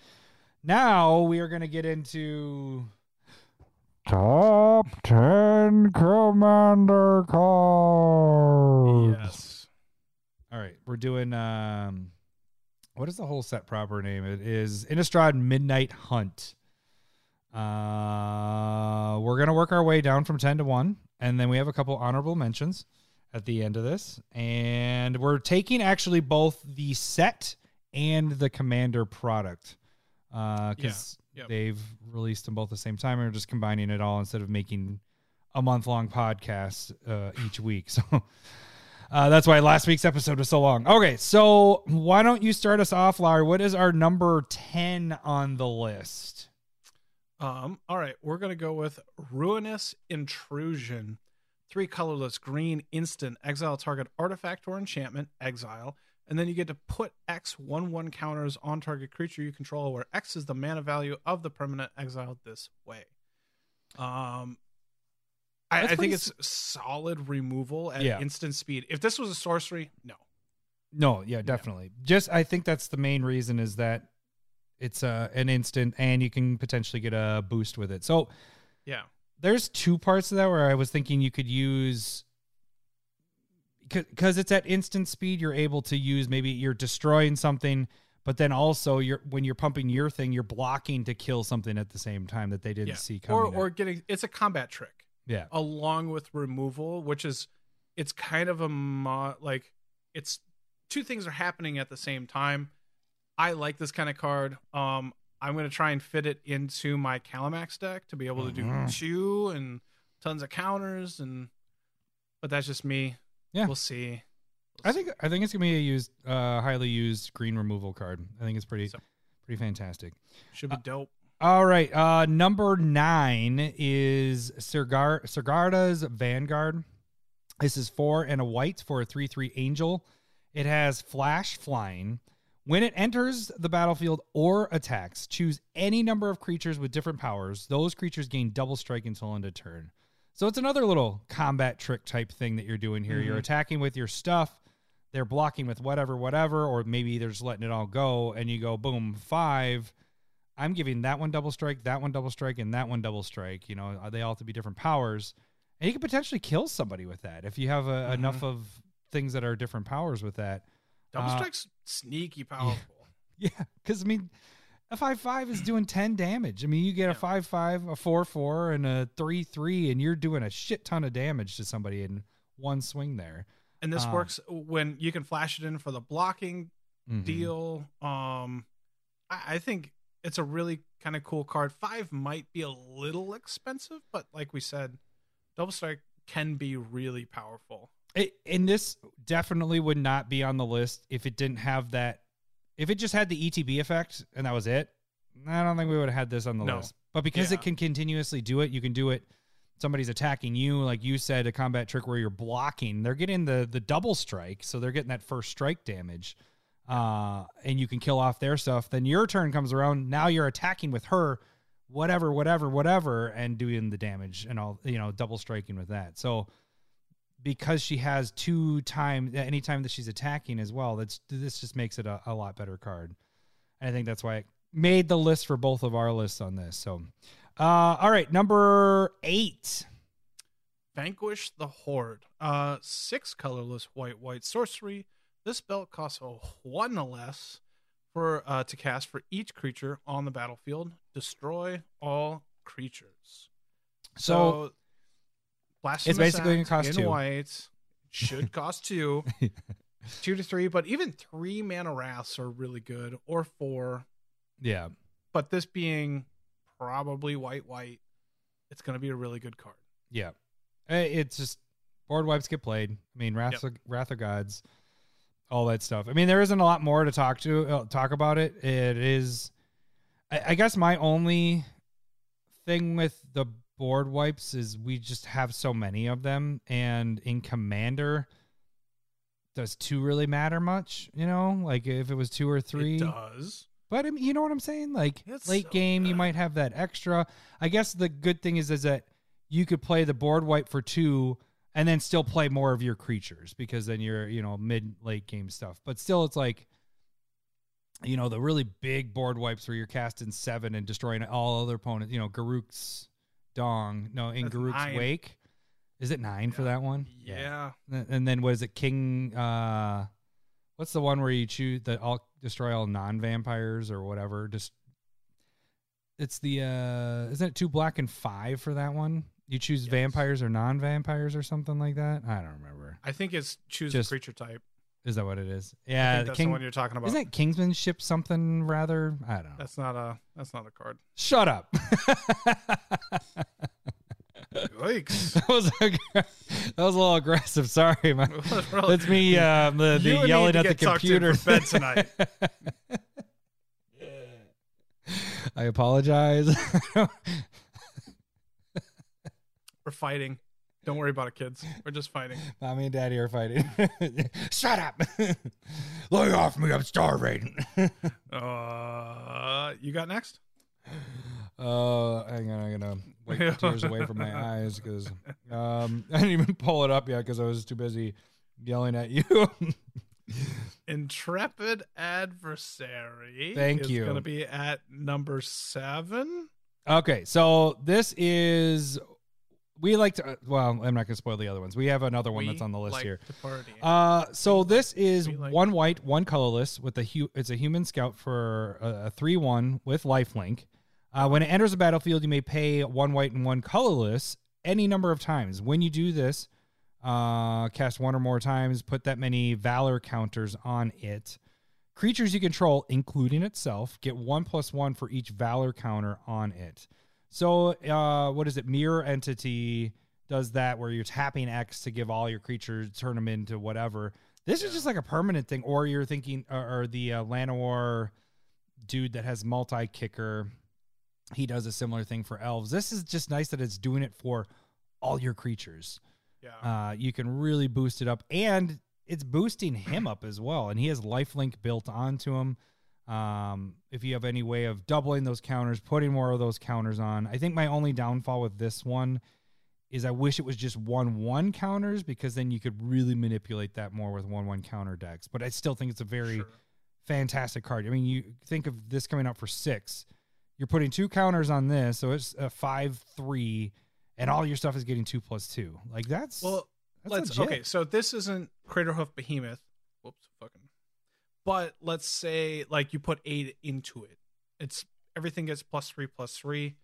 now we are going to get into Top 10 Commander cards. Yes. All right, we're doing um what is the whole set proper name? It is Innistrad Midnight Hunt. Uh we're going to work our way down from 10 to 1 and then we have a couple honorable mentions at the end of this and we're taking actually both the set and the commander product. Uh cuz Yep. they've released them both at the same time and we're just combining it all instead of making a month long podcast uh, each week. So uh, that's why last week's episode was so long. Okay, so why don't you start us off, Larry? What is our number 10 on the list? Um, all right, we're gonna go with Ruinous Intrusion. Three colorless green instant exile target artifact or enchantment, exile, and then you get to put X one one counters on target creature you control, where X is the mana value of the permanent exiled this way. Um I, I think it's solid removal at Yeah. instant speed. If this was a sorcery, no. No, yeah, definitely. Just I think that's the main reason is that it's uh, an instant and you can potentially get a boost with it. So Yeah. there's two parts of that where I was thinking you could use because it's at instant speed. You're able to use maybe you're destroying something, but then also you're when you're pumping your thing, you're blocking to kill something at the same time that they didn't Yeah. see coming. Or or getting it's a combat trick. yeah, along with removal, which is it's kind of a mo- like it's two things are happening at the same time. I like this kind of card. Um, I'm going to try and fit it into my Kalamax deck to be able to do Mhm. two and tons of counters and but that's just me. Yeah. We'll see. I think I think it's gonna be a used, uh, highly used green removal card. I think it's pretty So- pretty fantastic. should be dope. All right. Uh, number nine is Sergar- Sigarda's Vanguard. This is four and a white for a 3 3 angel. It has flash flying. When it enters the battlefield or attacks, choose any number of creatures with different powers. Those creatures gain double strike until end of turn. So it's another little combat trick type thing that you're doing here. You're Mhm. attacking with your stuff, they're blocking with whatever, whatever, or maybe they're just letting it all go, and you go boom, five. I'm giving that one double strike, that one double strike, and that one double strike. You know, they all have to be different powers, and you could potentially kill somebody with that if you have a, Mhm. enough of things that are different powers with that. Double uh, strike's sneaky powerful. Yeah, because I mean, a five five is doing ten damage. I mean, you get a five five, a four four, and a three three, and you're doing a shit ton of damage to somebody in one swing there. And this Um, works when you can flash it in for the blocking Mhm. deal. Um, I, I think it's a really kind of cool card. Five might be a little expensive, but like we said, double strike can be really powerful. It, and this definitely would not be on the list if it didn't have that. If it just had the ETB effect and that was it, I don't think we would have had this on the No. list. But because it can continuously do it, you can do it. Somebody's attacking you, like you said, a combat trick where you're blocking. They're getting the the double strike, so they're getting that first strike damage, uh, and you can kill off their stuff. Then your turn comes around. Now you're attacking with her, whatever, whatever, whatever, and doing the damage and all. You know, double striking with that. So because she has two times any time that she's attacking as well that's this just makes it a, a lot better card and i think that's why it made the list for both of our lists on this so uh all right number eight Vanquish the Horde. Uh, six colorless white white sorcery. This belt costs a one less for uh, to cast for each creature on the battlefield. Destroy all creatures. so, blasphemous basically gonna act cost in two. white should cost two, two to three, but even three mana wraths are really good, or four. yeah. But this being probably white white, it's going to be a really good card. yeah. It's just board wipes get played. I mean wrath, of, wrath of gods all that stuff. I mean there isn't a lot more to talk to uh, talk about it. It is I, I guess my only thing with the board wipes is we just have so many of them and in commander does two really matter much you know like if it was two or three It does. but I mean, you know what I'm saying? Like It's late so game, you might have that extra. I guess the good thing is is that you could play the board wipe for two and then still play more of your creatures because then you're you know mid late game stuff. But still, it's like you know the really big board wipes where you're casting seven and destroying all other opponents. You know, Garruk's Dong. No, in That's nine. wake. Is it nine for that one? Yeah. And- And then was it King? uh What's the one where you choose that all destroy all non vampires or whatever? Just it's the uh isn't it two black and five for that one? You choose Yes. vampires or non vampires or something like that. I don't remember. I think it's choose Just- a creature type. Is that what it is? I Yeah, think the that's King. the one you're talking about. Isn't it Kingsmanship something rather? I don't know. That's not a that's not a card. Shut up. Yikes. that was ag- that was a little aggressive. Sorry, man. Really? That's me. Uh, the, the yelling at the get tucked in computer. for bed tonight. I apologize. We're fighting. Don't worry about it, kids. We're just fighting. Mommy and Daddy are fighting. Shut up. Lay off me. I'm starving. Uh, you got next? Uh, hang on. I'm gonna wipe the tears away from my eyes because um, I didn't even pull it up yet because I was too busy yelling at you. Intrepid adversary. Thank is you. Going to be at number seven. Okay, so this is we like to. Well, I'm not gonna spoil the other ones. We have another one We that's on the list like here. to. Uh, so this is like- one white, one colorless with a hu- it's a human scout for a, a three one with lifelink. Uh, when it enters the battlefield, you may pay one white and one colorless any number of times. When you do this, uh, cast one or more times, put that many valor counters on it. Creatures you control, including itself, get one plus one for each valor counter on it. So, uh, what is it? Mirror entity does that where you're tapping X to give all your creatures, turn them into whatever. This is just like a permanent thing, or you're thinking, or, or the uh, Llanowar dude that has multi kicker, he does a similar thing for elves. This is just nice that it's doing it for all your creatures. yeah. Uh, you can really boost it up, and it's boosting him up as well. And he has lifelink built onto him. Um, if you have any way of doubling those counters, putting more of those counters on, I think my only downfall with this one is I wish it was just one one counters because then you could really manipulate that more with one one counter decks. But I still think it's a very Sure. fantastic card. I mean, you think of this coming out for six. You're putting two counters on this, so it's a five three, and all your stuff is getting two plus two. Like that's Well, that's let's legit. okay. So this isn't Craterhoof Behemoth. But let's say like you put eight into it. It's everything gets plus three plus three,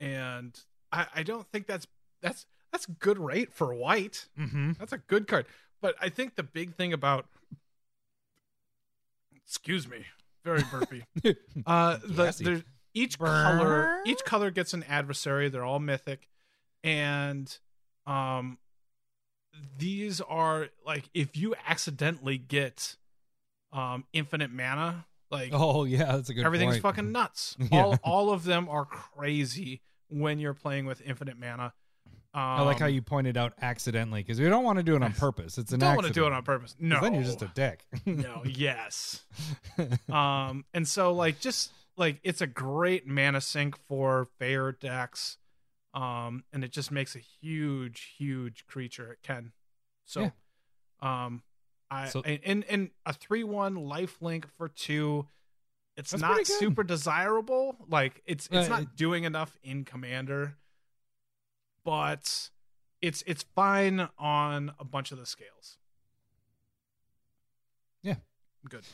and I I don't think that's that's that's good rate for white. Mm-hmm. That's a good card. But I think the big thing about excuse me, very burpy. uh the each color each color gets an adversary. They're all mythic. And um these are like if you accidentally get um infinite mana, like Oh yeah, that's a good. everything's point. fucking nuts. Yeah. All all of them are crazy when you're playing with infinite mana. Um, I like how you pointed out accidentally because we don't want to do it on purpose. It's an don't want to do it on purpose. No, then you're just a dick. no. Yes. um, and so like just like it's a great mana sink for fair decks, um, and it just makes a huge, huge creature. It can. So, um, I So- and and, a three one life link for two. It's not super desirable. Like it's it's Uh, not it- doing enough in commander, but it's it's fine on a bunch of the scales. Yeah. Good.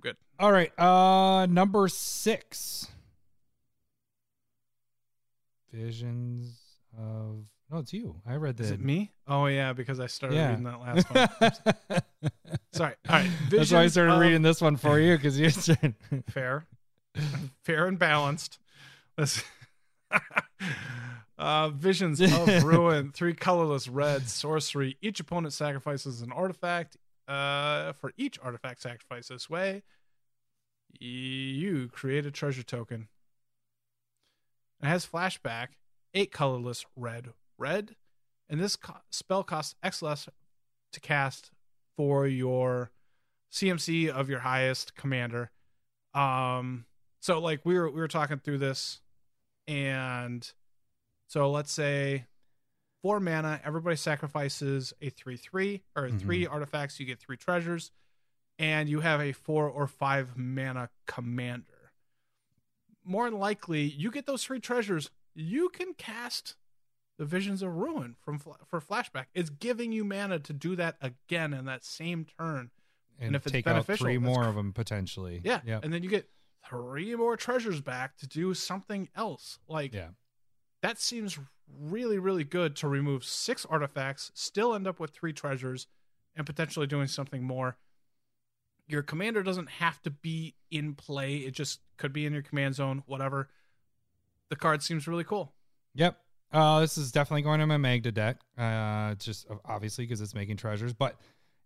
Good. All right, uh, number six. Visions of no, it's you. I read the. Is it me? Oh yeah, because I started Yeah. reading that last one. Sorry. All right. That's why I started of- reading this one for you because you. said- fair, fair and balanced. Let's- uh, visions of ruin, three colorless red sorcery. Each opponent sacrifices an artifact. Uh, for each artifact sacrificed this way, you create a treasure token. It has flashback. Eight colorless red, red, and this co- spell costs X less to cast for your CMC of your highest commander. Um, so like we were we were talking through this, and so let's say four mana, everybody sacrifices a three three or Mhm. three artifacts, you get three treasures, and you have a four or five mana commander. More than likely you get those three treasures, you can cast the Visions of Ruin from for flashback. It's giving you mana to do that again in that same turn. and, if it's beneficial, three more of them potentially. Yeah, Yep. and then you get three more treasures back to do something else. Like yeah. that seems really really good to remove six artifacts still end up with three treasures and potentially doing something more your commander doesn't have to be in play it just could be in your command zone whatever the card seems really cool Yep. Uh, this is definitely going to my Magda deck. Uh, just obviously because it's making treasures, but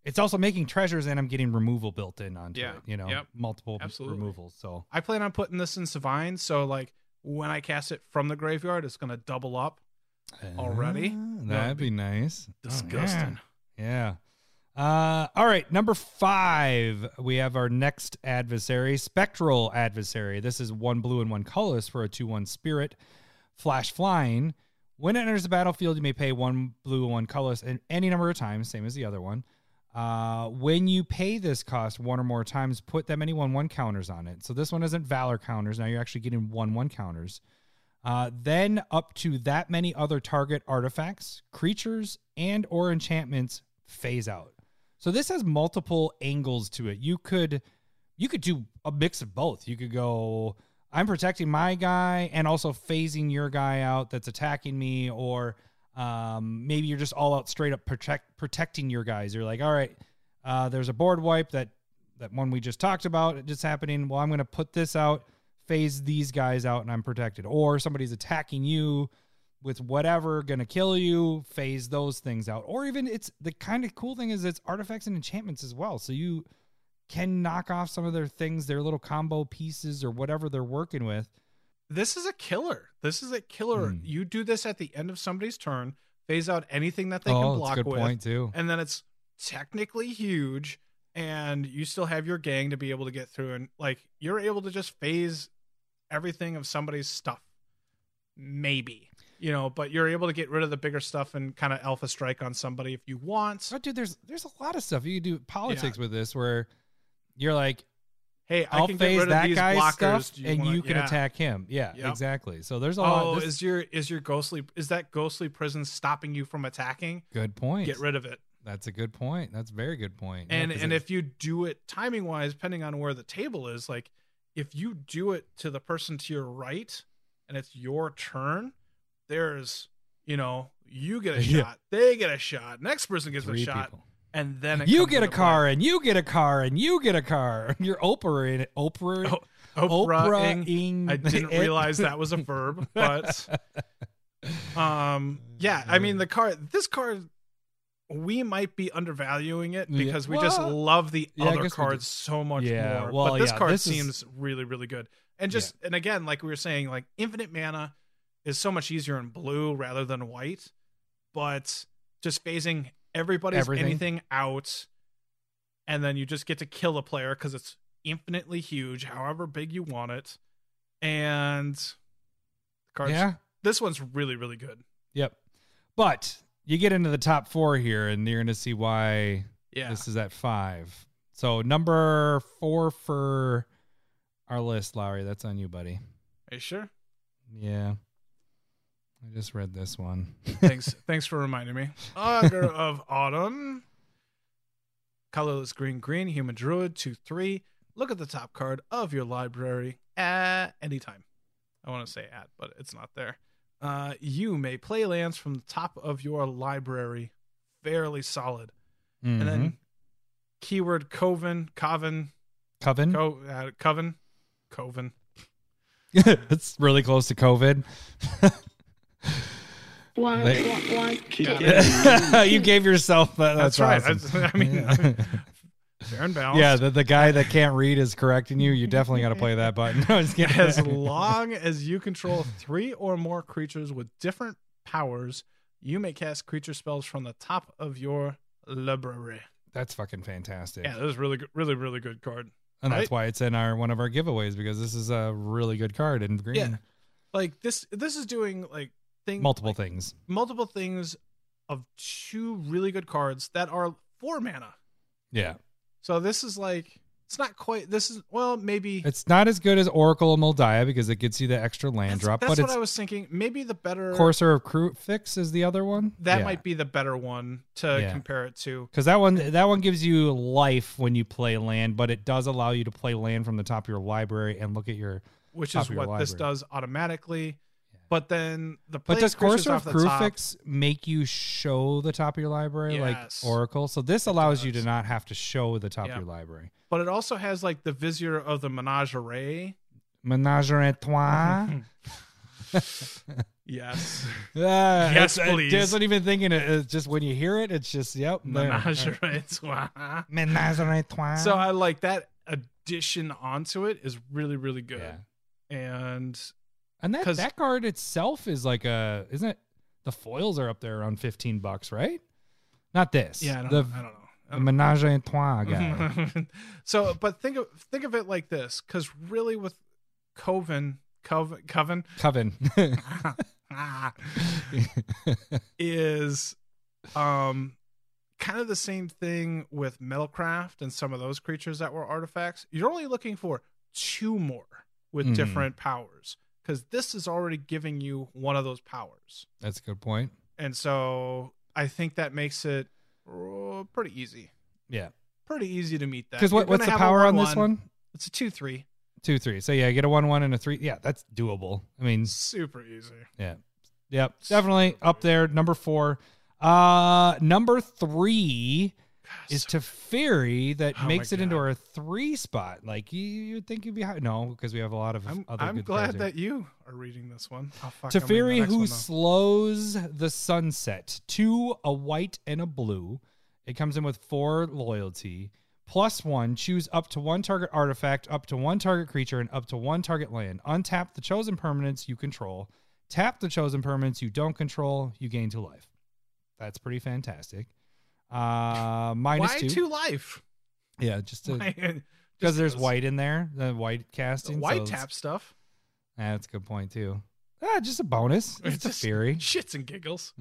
it's also making treasures, and I'm getting removal built in onto Yeah. it. You know, Yep. multiple Absolutely. removals. So i plan on putting this in Savine, so like when i cast it from the graveyard it's going to double up Already? Ah, That that'd would be nice. Oh, disgusting yeah. yeah. Uh, all right, number five, we have our next adversary, Spectral Adversary. This is one blue and one colorless for a 2 1 spirit. Flash flying. When it enters the battlefield, you may pay one blue and one colorless and any number of times, same as the other one. Uh, when you pay this cost one or more times, put that many one one counters on it. So this one isn't valor counters. Now you're actually getting one one counters. Uh, then up to that many other target artifacts, creatures, and or enchantments phase out. So this has multiple angles to it. You could you could do a mix of both. You could go I'm protecting my guy and also phasing your guy out that's attacking me or um, maybe you're just all out straight up protect protecting your guys. You're like, all right, uh, there's a board wipe that that one we just talked about just happening. Well, I'm going to put this out, phase these guys out, and I'm protected. Or somebody's attacking you with whatever going to kill you, phase those things out. Or even it's the kind of cool thing is it's artifacts and enchantments as well. So you can knock off some of their things, their little combo pieces or whatever they're working with. this is a killer this is a killer Hmm. you do this at the end of somebody's turn phase out anything that they oh, can block that's a good with point too. and then it's technically huge and you still have your gang to be able to get through and like you're able to just phase everything of somebody's stuff maybe you know but you're able to get rid of the bigger stuff and kind of alpha strike on somebody if you want Oh, dude, there's there's a lot of stuff you can do politics with this where you're like, hey i I'll phase that guy's blockers stuff, Do and wanna- you can yeah. attack him. Yeah, Yep. exactly. So there's a lot. oh this- is your is your ghostly is that ghostly prison stopping you from attacking good point. get rid of it That's a good point. That's a very good point. Yeah, and if you do it timing wise depending on where the table is like if you do it to the person to your right and it's your turn there's you know you get a Yeah. shot they get a shot next person gets three a shot people. and then you get a car, play. and you get a car, and you get a car. You're Oprah in it. Oprah. Oh, Oprah-ing. ing I didn't realize that was a verb, but um, yeah. I mean, the card. This card, we might be undervaluing it Yeah. because we just love the yeah, other cards so much Yeah, more. well, but this yeah, card this is- seems really, really good. And just and again, like we were saying, like infinite mana is so much easier in blue rather than white. But just phasing everybody's Everything. anything out, and then you just get to kill a player because it's infinitely huge, however big you want it. And cards, Yeah. this one's really, really good. Yep. But you get into the top four here, and you're going to see why Yeah, this is at five. So number four for our list, Lowry. That's on you, buddy. Are you sure? Yeah. I just read this one. Thanks, thanks for reminding me. Augur of Autumn, colorless green, green human druid two three. Look at the top card of your library at any time. I want to say at, but it's not there. Uh, you may play lands from the top of your library, fairly solid, and then keyword coven, coven, Coven. co, uh, coven, coven. it's really close to COVID. One, They- one, one. Keep Yeah. getting you gave yourself that. That's, That's, right. awesome. I mean, Yeah. fair and balanced. yeah, the, the guy that can't read is correcting you. You definitely got to play that button. No, just as long as you control three or more creatures with different powers, you may cast creature spells from the top of your library. That's fucking fantastic. Yeah, that is really good, really, really good card. and that's why it's in our one of our giveaways because this is a really good card in green. Yeah. Like this, this is doing like things, Multiple things. multiple things of two really good cards that are four mana. Yeah. So this is like It's not quite. This is well, maybe. It's not as good as Oracle of Mul Daya because it gets you the extra land that's drop, that's but what I was thinking. Maybe the better Courser of Kruphix is the other one. that might be the better one to Yeah. compare it to. because that one that one gives you life when you play land, but it does allow you to play land from the top of your library and look at your. which is what this does automatically. But then the But does creatures of the Crew top- Fix make you show the top of your library Yes, like Oracle? So this allows you to not have to show the top Yeah. of your library. But it also has like the Vizier of the Menagerie. Menage a trois. Yes, Ah, Yes, please. wasn't even thinking it. It's just when you hear it, it's just yep. Menagerie. Menage a trois. so I like that addition onto it is really really good. yeah. And And that that card itself is like a isn't it? The foils are up there around fifteen bucks, right? Not this. yeah, I don't, the, know, I don't know. I the Menage a trois guy. so, but think of think of it like this, because really with Coven, Coven, Coven Coven. is um kind of the same thing with Metalcraft and some of those creatures that were artifacts. You're only looking for two more with Mhm. different powers, because this is already giving you one of those powers, That's a good point. and so I think that makes it uh, pretty easy. Yeah. Pretty easy to meet that. Because what, what's the power on this 1-1. one? It's a two three. Two, three. So yeah, get a one, one, and a three. Yeah, that's doable. I mean, Super easy. yeah, yep, definitely up there. Number four. Uh, number three is Teferi that Oh makes it into our three spot. Like you, you'd think you'd be high. No, because we have a lot of I'm, other I'm good glad that you are reading this one. Oh, fuck, I'm reading the Teferi, who one, slows the sunset, two, a white and a blue. It comes in with four loyalty. Plus one, choose up to one target artifact, up to one target creature, and up to one target land. Untap the chosen permanents you control. Tap the chosen permanents you don't control. You gain two life. That's pretty fantastic. Uh, minus Why two. two life? Yeah, just because there's white in there, the white casting. white so tap stuff. Ah, that's a good point too. Ah, just a bonus. It's, It's a theory. Shits and giggles.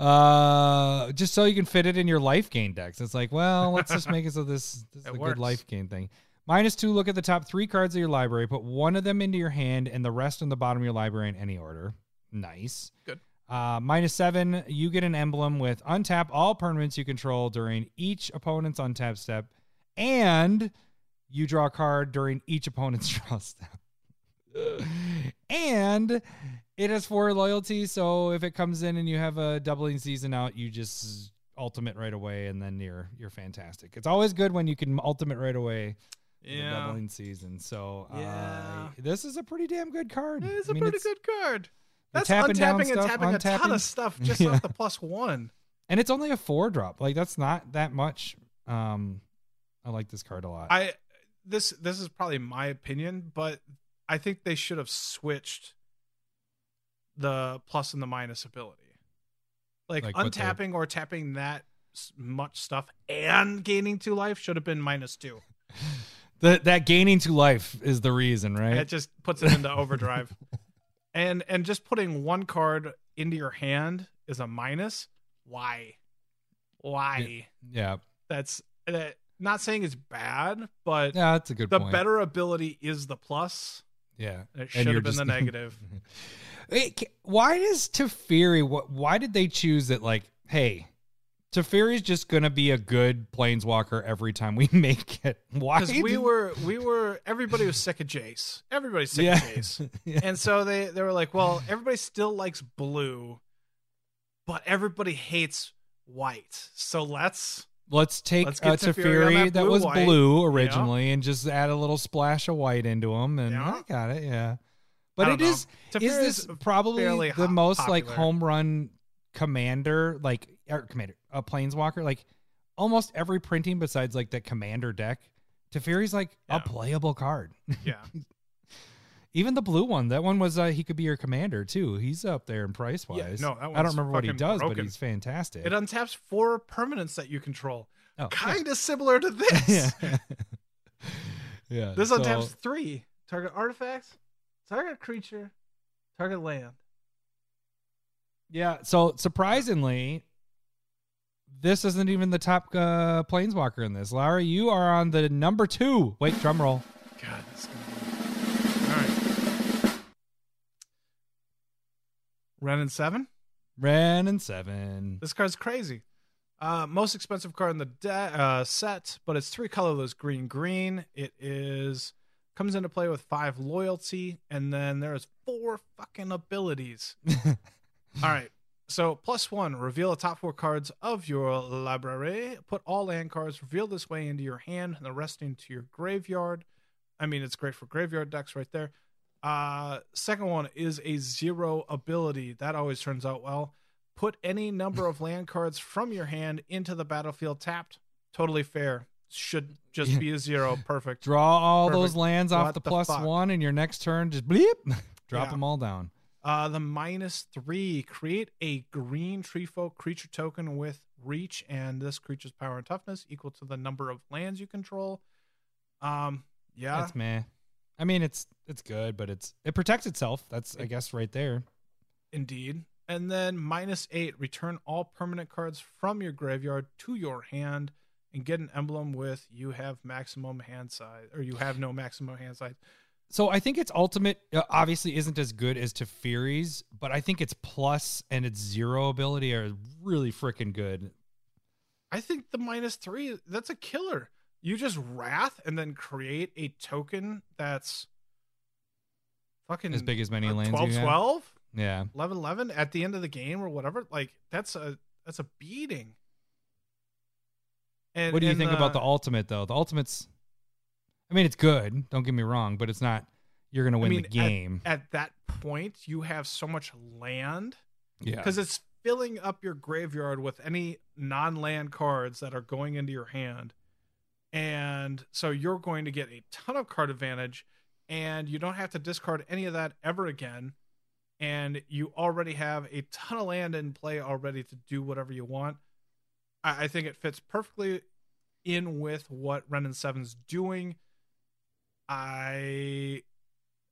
uh, just so you can fit it in your life gain decks. It's like, well, let's just make it so this, this is It a good life gain thing. Minus two, look at the top three cards of your library. Put one of them into your hand and the rest in the bottom of your library in any order. Nice. Good. Uh, minus seven, you get an emblem with untap all permanents you control during each opponent's untap step, and you draw a card during each opponent's draw step. and it has four loyalty, so if it comes in and you have a doubling season out, you just ultimate right away, and then you're you're fantastic. It's always good when you can ultimate right away. Yeah. doubling season. So uh, Yeah. this is a pretty damn good card. It's I a mean, pretty it's- good card. You're That's tapping untapping and stuff, tapping a ton of stuff just Yeah. off the plus one. and it's only a four drop. Like that's not that much. Um, I like this card a lot. I this this is probably my opinion, but I think they should have switched the plus and the minus ability. Like, Like untapping or tapping that much stuff and gaining two life should have been minus two. that that gaining to life is the reason, right? It just puts it into overdrive. and and just putting one card into your hand is a minus. Why? Why? yeah, That's that. Not saying it's bad, but yeah, that's a good the point. better ability is the plus. yeah, It should have been just- the negative. Wait, why does Teferi? What? Why did they choose that? Like, hey, Teferi's just gonna be a good planeswalker every time we make it. Why? Because we were we were everybody was sick of Jace. Everybody's sick Yeah. of Jace. Yeah. And so they, they were like, well, everybody still likes blue, but everybody hates white. So let's Let's take Let's uh, Teferi that that was white. blue originally and just add a little splash of white into them, and Yeah. I got it. Yeah, but it know. is is this probably the most like home run commander, like or commander, a planeswalker, like almost every printing besides like the commander deck. Teferi's like Yeah. a playable card. yeah. Even the blue one, that one was uh, he could be your commander too. He's up there in price wise. no, that I don't remember what he does, but he's fantastic. It untaps four permanents that you control. oh, Kind of similar to this. yeah. yeah. This so- untaps three target artifacts, target creature, target land. Yeah. So surprisingly, this isn't even the top uh, planeswalker in this. Lara, you are on the number two. Wait, drum roll. God, this is be... All right. Wrenn and seven. Wrenn and seven. This card's crazy. Uh, most expensive card in the de- uh, set, but it's three colorless green green. It is comes into play with five loyalty, and then there's four fucking abilities. All right. So plus one, reveal the top four cards of your library. Put all land cards revealed this way into your hand, and the rest into your graveyard. I mean, it's great for graveyard decks right there. Uh, second one is a zero ability. That always turns out well. Put any number of land cards from your hand into the battlefield tapped. Totally fair. Should just be a zero. Perfect. Draw all those Perfect. lands off the the plus one, and your next turn just bleep, drop Yeah. them all down. Uh, the minus three. Create a green tree folk creature token with reach, and this creature's power and toughness equal to the number of lands you control. Um, yeah, That's meh. I mean, it's it's good, but it's it protects itself. That's I guess right there. indeed. And then minus eight. Return all permanent cards from your graveyard to your hand, and get an emblem with you have maximum hand size, or you have no maximum hand size. So I think its ultimate uh, obviously isn't as good as Teferi's, but I think its plus and its zero ability are really freaking good. I think the minus three, that's a killer. You just wrath and then create a token that's fucking As big as many uh, lands 12 you have. 12 Yeah. 11 11 at the end of the game or whatever like that's a that's a beating and What do you think uh, about the ultimate though? The ultimate's I mean, it's good. Don't get me wrong, but it's not you're going to I win mean, the game. at, at that point you have so much land yeah. because it's filling up your graveyard with any non-land cards that are going into your hand and so you're going to get a ton of card advantage and you don't have to discard any of that ever again and you already have a ton of land in play already to do whatever you want i, I think it fits perfectly in with what Wrenn and Seven's doing i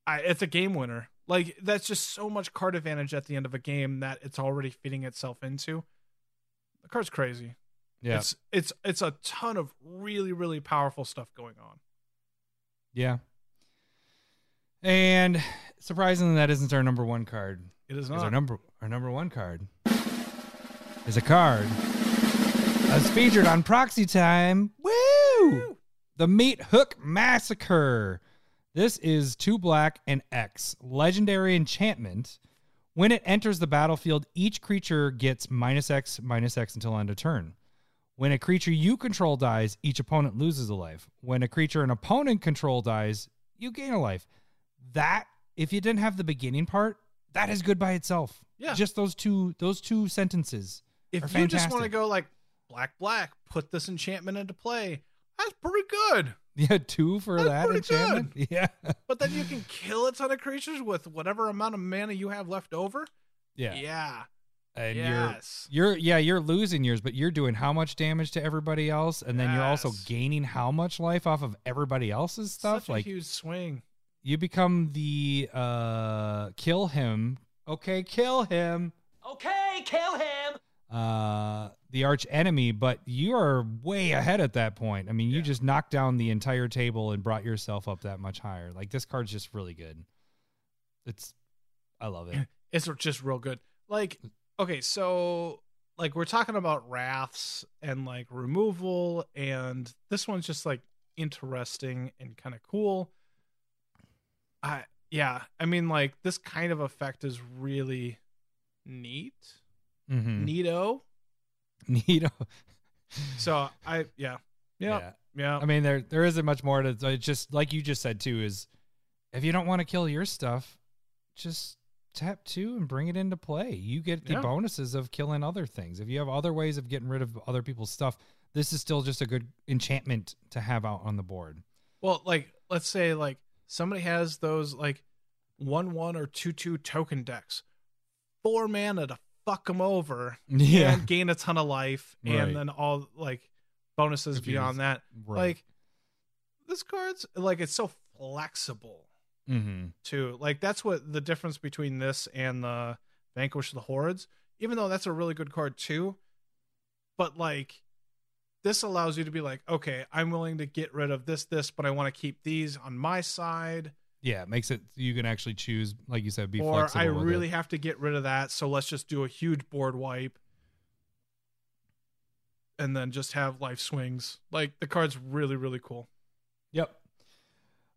I, it's a game winner. Like that's just so much card advantage at the end of a game that it's already fitting itself into. The card's crazy. yeah. It's it's it's a ton of really really powerful stuff going on. yeah. And surprisingly that isn't our number 1 card. It is not. our number our number 1 card is a card that's featured on Proxy Time. Woo! The Meathook Massacre. This is two black and X. Legendary enchantment. When it enters the battlefield, each creature gets minus X, minus X until end of turn. When a creature you control dies, each opponent loses a life. When a creature an opponent control dies, you gain a life. That, if you didn't have the beginning part, that is good by itself. Yeah. Just those two those two sentences. if you just want to go like black black, put this enchantment into play. That's pretty good. Yeah, two for That's that pretty enchantment. Yeah. But then you can kill a ton of creatures with whatever amount of mana you have left over. Yeah. Yeah. And yes. you're you're yeah, you're losing yours, but you're doing how much damage to everybody else, and then you're also gaining how much life off of everybody else's stuff. Such a like huge swing. you become the uh kill him. Okay, kill him. Okay, kill him. Uh the arch enemy, but you are way ahead at that point. I mean, you Yeah. just knocked down the entire table and brought yourself up that much higher. Like this card's just really good. It's I love it. it's just real good. Like, okay, so like we're talking about wraths and like removal, and this one's just like interesting and kind of cool. I yeah, I mean like this kind of effect is really neat, Mm-hmm. neato. Neat. So I yeah yeah Yeah. yeah. I mean, there there isn't much more to it's just like you just said too. Is if you don't want to kill your stuff, just tap two and bring it into play. You get the Yeah. bonuses of killing other things. If you have other ways of getting rid of other people's stuff, this is still just a good enchantment to have out on the board. Well, like let's say like somebody has those like one one or two two token decks, four mana to fuck them over Yeah, and gain a ton of life, Right. and then all like bonuses If beyond that. right. Like this card's like it's so flexible mm-hmm. too. Like that's what the difference between this and the Vanquish the Hordes. Even though that's a really good card too, but like this allows you to be like, okay, I'm willing to get rid of this, this, but I want to keep these on my side. Yeah, it makes it you can actually choose, like you said, be or. I really it. have to get rid of that, so let's just do a huge board wipe and then just have life swings. Like the card's really, really cool. Yep.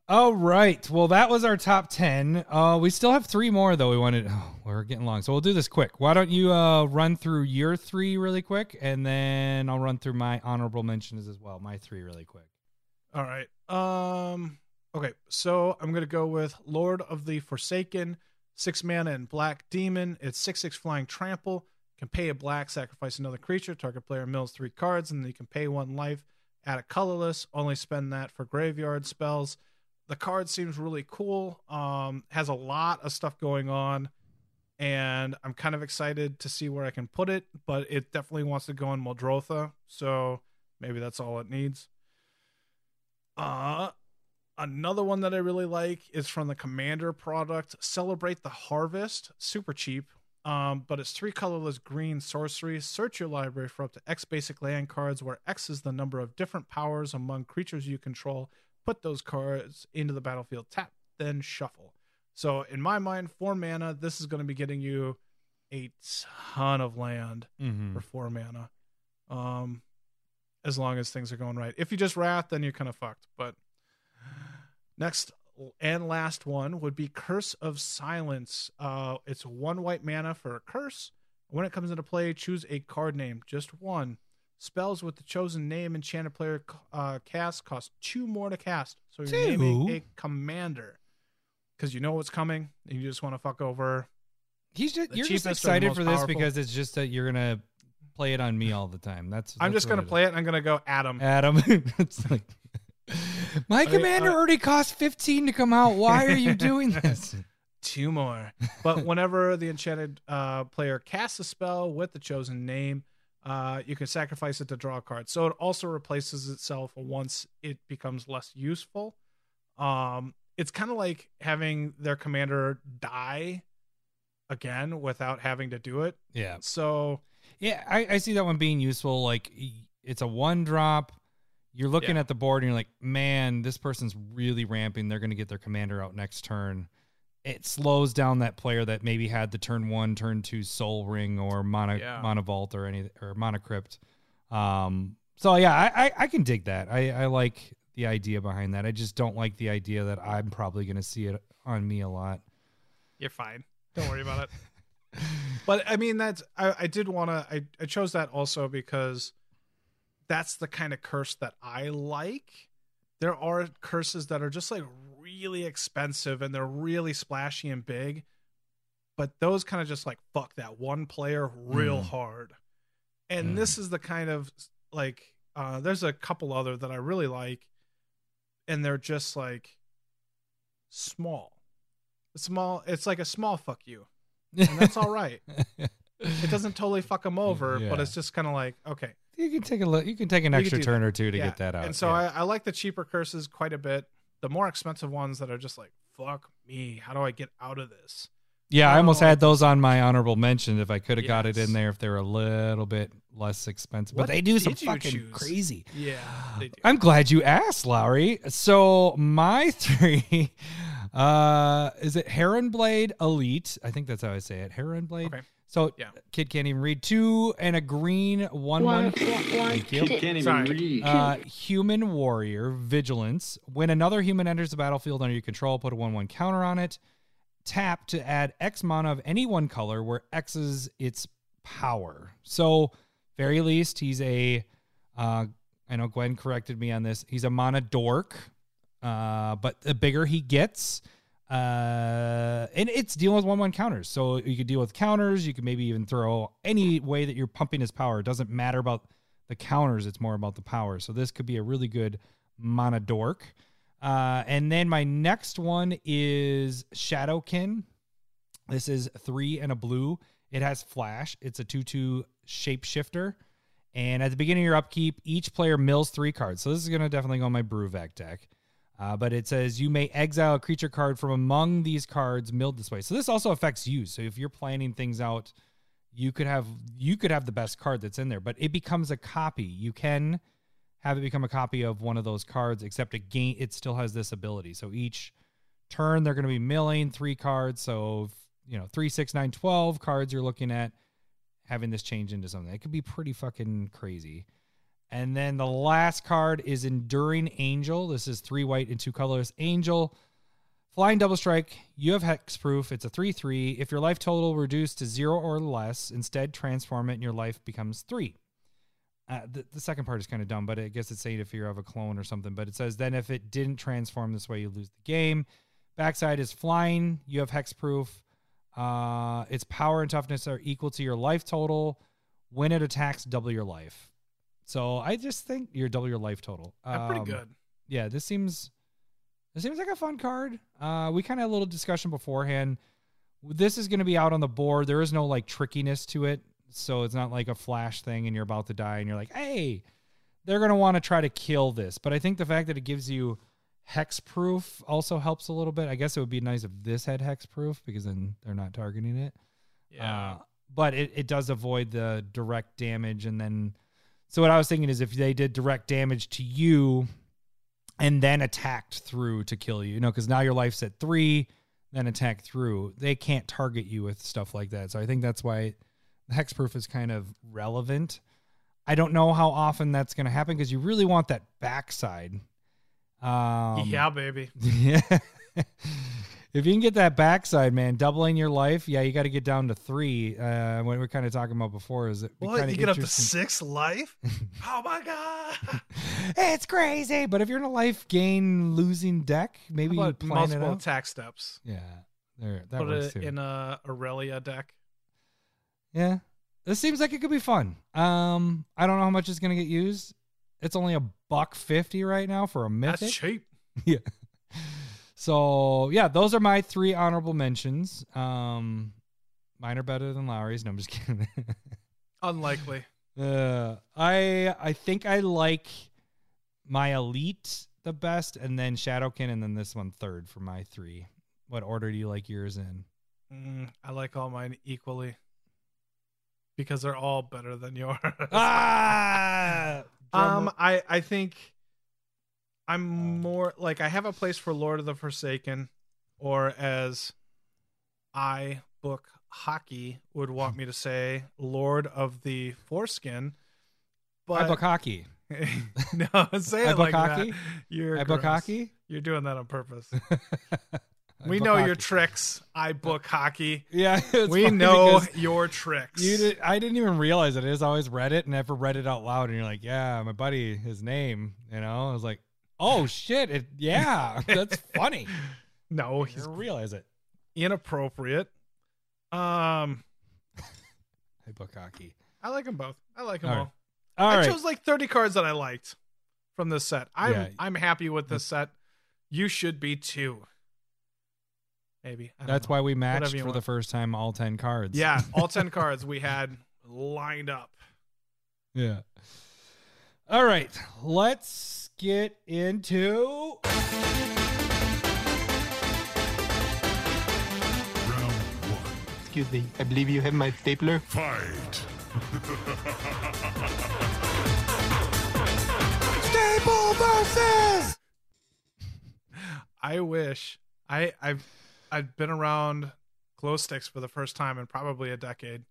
All right. Well, that was our top 10. Uh, we still have three more, though. We wanted, oh, we're getting long. So we'll do this quick. Why don't you uh, run through your three really quick? And then I'll run through my honorable mentions as well. My three really quick. All right. Um okay, so I'm gonna go with Lord of the Forsaken, six mana and black demon. It's six six flying trample. Can pay a black, sacrifice another creature. Target player mills three cards, and then you can pay one life. Add a colorless. Only spend that for graveyard spells. The card seems really cool. Um, has a lot of stuff going on, and I'm kind of excited to see where I can put it. But it definitely wants to go in Muldrotha, so maybe that's all it needs. Uh another one that I really like is from the Commander product, Celebrate the Harvest. Super cheap. Um, but it's three colorless green sorcery. Search your library for up to X basic land cards, where X is the number of different powers among creatures you control. Put those cards into the battlefield, tap, then shuffle. So, in my mind, four mana, this is going to be getting you a ton of land Mm-hmm. for four mana. Um, as long as things are going right. If you just wrath, then you're kind of fucked. But next and last one would be Curse of Silence. Uh, it's one white mana for a curse. When it comes into play, choose a card name, just one. Spells with the chosen name enchanted player uh, cast cost two more to cast. So you're naming a commander because you know what's coming and you just want to fuck over. He's just, you're just cheapest or the excited for this powerful. because it's just that you're going to play it on me all the time. That's, I'm that's just gonna play it and I'm gonna go Adam. Adam. it's like, my I- commander I- already cost 15 to come out. Why are you doing this? two more. But whenever the enchanted uh, player casts a spell with the chosen name, uh, you can sacrifice it to draw a card. So it also replaces itself once it becomes less useful. Um, it's kind of like having their commander die again without having to do it. yeah. So Yeah, I, I see that one being useful. Like it's a one drop. You're looking Yeah. at the board and you're like, man, this person's really ramping. They're going to get their commander out next turn. It slows down that player that maybe had the turn one, turn two Sol Ring or mono Yeah. Mana Vault or any or Mana Crypt. Um, so yeah, I, I I can dig that. I I like the idea behind that. I just don't like the idea that I'm probably going to see it on me a lot. you're fine. Don't worry about it. But I mean, that's I, I did want to. I, I chose that also because that's the kind of curse that I like. There are curses that are just like really expensive and they're really splashy and big, but those kind of just like fuck that one player real Mm. hard. And Mm. this is the kind of like uh there's a couple other that I really like, and they're just like small. Small. It's like a small fuck you, and that's all right. It doesn't totally fuck them over, but it's just kind of like okay. You can take a look. You can take an You extra turn that. or two to Yeah. get that out. And so yeah. I, I like the cheaper curses quite a bit. The more expensive ones that are just like fuck me. How do I get out of this? Yeah, I almost Oh. had those on my honorable mention if I could have got it in there if they were a little bit less expensive. What but they do some fucking choose? crazy. Yeah. I'm glad you asked, Lowry. So my three uh is it Heronblade Elite? I think that's how I say it. Heron Blade. Okay. So Yeah. kid can't even read two and a green one one. Thank you. Can't even Sorry. read. Uh, human warrior vigilance. When another human enters the battlefield under your control, put a one-one counter on it. Tap to add X mana of any one color, where X is its power. So, very least, he's a. Uh, I know Gwen corrected me on this. He's a mana dork, uh, but the bigger he gets, uh, and it's dealing with one-one counters. So you could deal with counters. You could maybe even throw any way that you're pumping his power. It doesn't matter about the counters. It's more about the power. So this could be a really good mana dork. Uh, and then my next one is Shadowkin. This is three and a blue. It has flash. It's a two-two shapeshifter. And at the beginning of your upkeep, each player mills three cards. So this is going to definitely go on my Bruvac deck. Uh, but it says you may exile a creature card from among these cards milled this way. So this also affects you. So if you're planning things out, you could have you could have the best card that's in there, but it becomes a copy. You can have it become a copy of one of those cards, except it gain it still has this ability. So each turn they're going to be milling three cards. So you know three, six, nine, twelve cards you're looking at having this change into something. It could be pretty fucking crazy. And then the last card is Enduring Angel. This is three white and two colors. Angel, flying double strike. You have hexproof. It's a 3 3. If your life total reduced to zero or less, instead transform it and your life becomes three. Uh, the, the second part is kind of dumb, but I guess it's saying if you have a clone or something. But it says then if it didn't transform this way, you lose the game. Backside is flying. You have hexproof. Uh, its power and toughness are equal to your life total. When it attacks, double your life. So I just think you're double your life total. Yeah, pretty Um, good. Yeah, this seems this seems like a fun card. Uh, we kind of had a little discussion beforehand. This is going to be out on the board. There is no like trickiness to it, so it's not like a flash thing and you're about to die and you're like, hey, they're going to want to try to kill this. But I think the fact that it gives you hex proof also helps a little bit. I guess it would be nice if this had hex proof because then they're not targeting it. Yeah. Uh, but it, it does avoid the direct damage. And then, so what I was thinking is if they did direct damage to you and then attacked through to kill you, you know, because now your life's at three, then attack through, they can't target you with stuff like that. So I think that's why the hexproof is kind of relevant. I don't know how often that's going to happen because you really want that backside. Um, yeah, baby. yeah. if you can get that backside, man, doubling your life, yeah, you got to get down to three. Uh, what we're kind of talking about before is it What? You get up to six life? oh my god! it's crazy. But if you're in a life gain losing deck, maybe you plan it multiple out. attack steps. yeah, there that Put works it too. in a Aurelia deck. yeah, this seems like it could be fun. Um, I don't know how much it's gonna get used. It's only a buck fifty right now for a mythic. That's cheap. yeah. So yeah, those are my three honorable mentions. Um, mine are better than Lowry's. No, I'm just kidding. Unlikely. uh, I I think I like my elite the best, and then Shadowkin, and then this one third for my three. What order do you like yours in? Mm, I like all mine equally because they're all better than yours. ah, um, I I think I'm um, more like I have a place for Lord of the Forsaken, or as I book hockey would want hmm. me to say, Lord of the Foreskin. But I book hockey. no, say I it book like hockey? that. You're I book hockey. You're doing that on purpose. We know your tricks. I book hockey. Yeah, we know your tricks. You did, I didn't even realize it. I just always read it and never read it out loud. And you're like, yeah, my buddy, his name. You know, I was like, oh shit, it, yeah, that's funny. no, I he's didn't realize it. inappropriate. Um, hockey. I like them both. I like them All all. right. All I right. chose like 30 cards that I liked from this set. I'm Yeah. I'm happy with this set. You should be too. Maybe. I don't That's know. why we matched Whatever you for the want. first time all 10 cards. Yeah, all 10 cards we had lined up. Yeah. All right. Let's get into. Excuse me, I believe you have my stapler. Fight! Staple versus. I wish I I've I've been around glow sticks for the first time in probably a decade.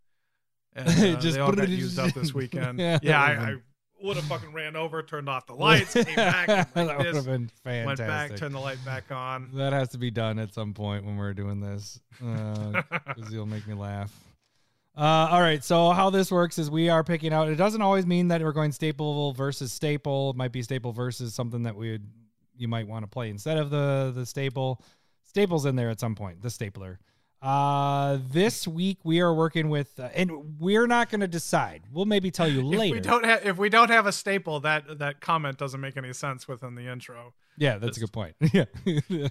And uh, Just they all got used up this weekend. Yeah, yeah, I, I would've would have fucking ran over, turned off the lights, came back, and that would have been went back, turned the light back on. That has to be done at some point when we're doing this, because you'll make me laugh. Uh, all right, so how this works is we are picking out. It doesn't always mean that we're going staple versus staple. It might be staple versus something that we would you might want to play instead of the the staple. Staples in there at some point. The stapler. Uh, this week we are working with, uh, and we're not going to decide. We'll maybe tell you later. If we don't have if we don't have a staple, that that comment doesn't make any sense within the intro. yeah, that's a good point. Yeah.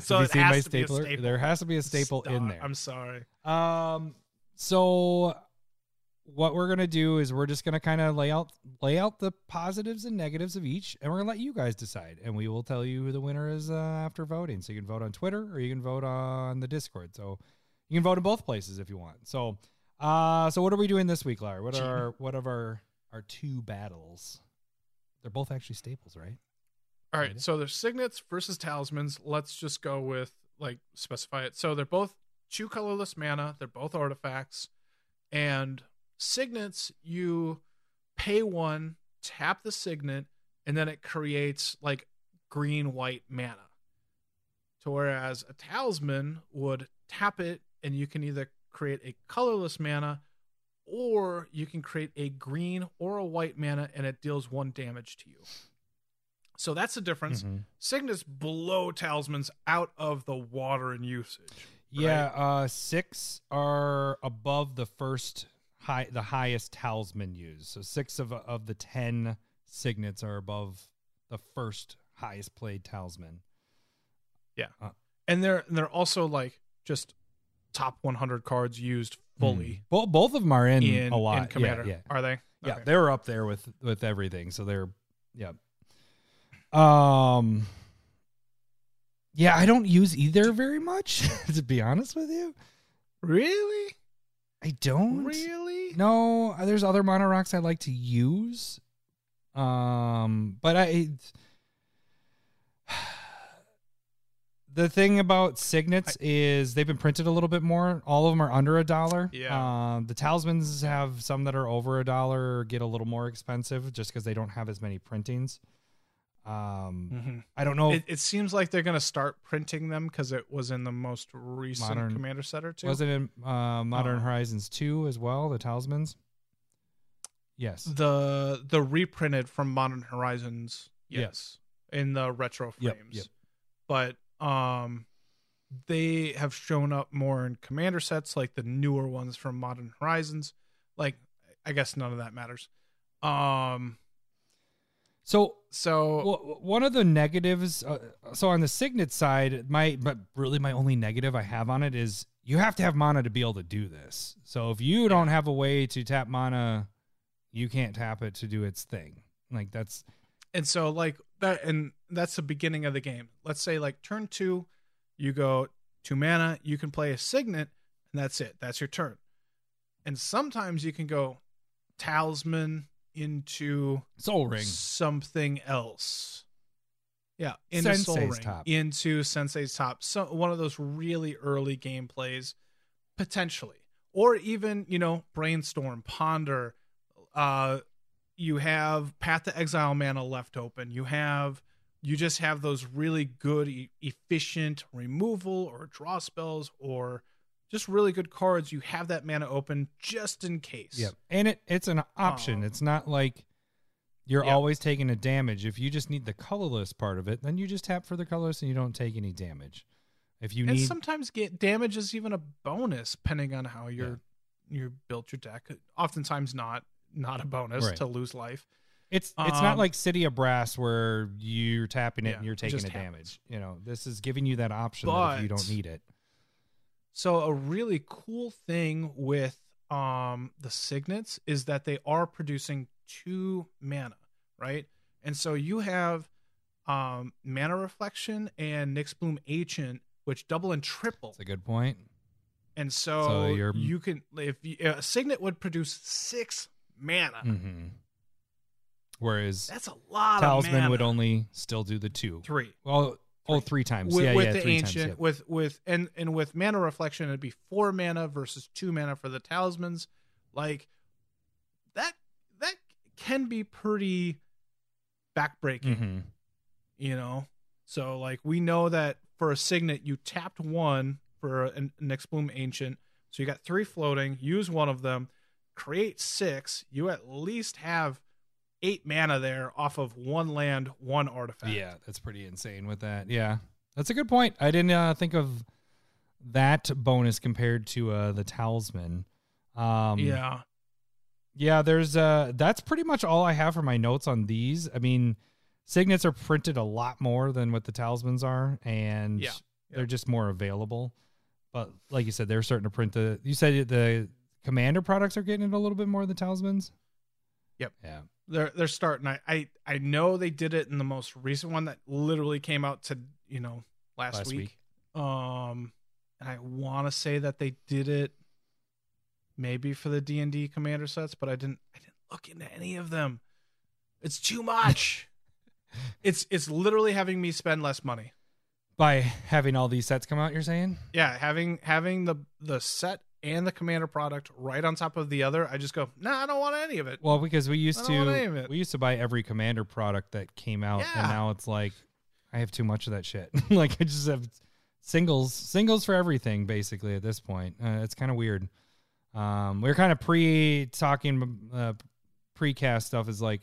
So it has to be a stapler? staple. There has to be a staple in there. I'm sorry. Um, so what we're gonna do is we're just gonna kind of lay out lay out the positives and negatives of each, and we're gonna let you guys decide, and we will tell you who the winner is uh, after voting. So you can vote on Twitter or you can vote on the Discord. So you can vote in both places if you want. So Uh so what are we doing this week, Larry? What are our, what of our our two battles? They're both actually staples, right? All right, so there's signets versus talismans. Let's just go with like specify it. So they're both two colorless mana. They're both artifacts, and signets you pay one, tap the signet, and then it creates like green white mana. To whereas a talisman would tap it, and you can either create a colorless mana, or you can create a green or a white mana, and it deals one damage to you. So that's the difference. Mhm. Signets blow talismans out of the water in usage. Yeah, uh six are above the first high the highest talisman used. So six of of the 10 signets are above the first highest played talisman. Yeah. And they're they're also like just top 100 cards used fully Well, both of them are in, in a lot. in Commander. Yeah, yeah. Are they? Yeah, Okay. they're up there with with everything. So they're yeah. Um Yeah, I don't use either very much, to be honest with you. Really? I don't. Really? No, uh, there's other mono rocks I like to use. Um, but I the thing about signets is they've been printed a little bit more. All of them are under a dollar. Yeah. Um, the talismans have some that are over a dollar get a little more expensive just because they don't have as many printings. Um, Mhm. I don't know. It, it seems like they're going to start printing them because it was in the most recent Modern- Commander set or two. was it in uh, Modern Oh. Horizons two as well? The talismans. Yes. the the reprinted from Modern Horizons? Yeah. Yes, in the retro Yep, frames. yep. But um, they have shown up more in Commander sets, like the newer ones from Modern Horizons. Like, I guess none of that matters. Um, So so well, one of the negatives uh, so on the signet side my but really my only negative i have on it is you have to have mana to be able to do this. So if you don't have a way to tap mana you can't tap it to do its thing. Like that's and so like that and that's the beginning of the game. Let's say like turn two you go to mana you can play a signet and that's it. That's your turn. And sometimes you can go talisman into Sol Ring. something else. Yeah into soul Sensei's ring. top. into sensei's top. So one of those really early gameplays potentially. Or even you know brainstorm ponder. Uh you have path to exile mana left open. You have you just have those really good e- efficient removal or draw spells or just really good cards you have that mana open just in case yeah and it it's an option Um, it's not like you're yeah. always taking a damage if you just need the colorless part of it then you just tap for the colorless and you don't take any damage if you and need sometimes get damage is even a bonus depending on how you're you built your deck oftentimes not not a bonus Right. to lose life It's it's not Um, like City of Brass where you're tapping it Yeah, and you're taking a happens. damage. You know, this is giving you that option that if you don't need it. So a really cool thing with um the signets is that they are producing two mana right and so you have um mana reflection and Nyx bloom ancient which double and triple That's a good point. and so, So you're- you can if you, a signet would produce six mana Mm-hmm. Whereas that's a lot Talisman of mana. would only still do the two. three Well, oh, three times. with, yeah, with yeah, the ancient times. yeah. with with and and with mana reflection it'd be four mana versus two mana for the talismans like that that can be pretty backbreaking Mhm. you know so like we know that for a signet you tapped one for an, an bloom ancient so you got three floating use one of them create six you at least have eight mana there off of one land one artifact Yeah, that's pretty insane with that. Yeah, that's a good point. I didn't uh, think of that bonus compared to uh, the Talisman. Um, yeah Yeah, there's uh that's pretty much all I have for my notes on these. I mean, signets are printed a lot more than what the talismans are, and Yeah, they're just more available. But like you said, they're starting to print the. You said the commander products are getting it a little bit more than the talismans. Yep. Yeah. they're they're starting. I, I I know they did it in the most recent one that literally came out to you know last, Last week. week. Um, and I want to say that they did it maybe for the D and D commander sets, but I didn't. I didn't look into any of them. It's too much. it's it's literally having me spend less money. By having all these sets come out, you're saying? Yeah, having having the the set and the commander product right on top of the other, I just go, nah, I don't want any of it. Well, because we used I don't wanna name to we used to buy every commander product that came out, Yeah. and now it's like I have too much of that shit. like I just have singles, singles for everything basically at this point. Uh, it's kind of weird. Um, we are kind of pre talking uh, precast stuff is like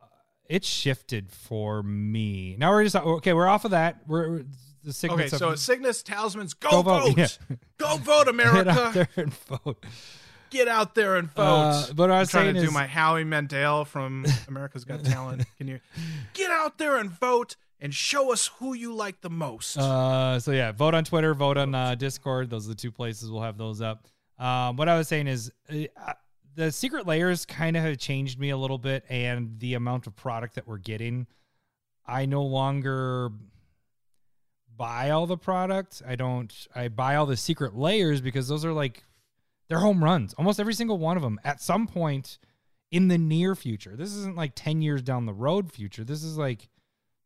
uh, it shifted for me. Now we're just okay. We're off of that. We're the Okay, so signets talismans, go, Go vote, vote, yeah. go vote, America. Get out there and vote. get out there and vote. Uh, but what I was I'm trying to is, do my Howie Mandel from America's Got Talent. Can you get out there and vote and show us who you like the most? Uh, so yeah, vote on Twitter, vote on uh, Discord. Those are the two places we'll have those up. Um, what I was saying is uh, the secret layers kind of have changed me a little bit, and the amount of product that we're getting. I no longer buy all the products. I don't. I buy all the secret layers because those are like they're home runs. Almost every single one of them at some point in the near future. This isn't like ten years down the road future. This is like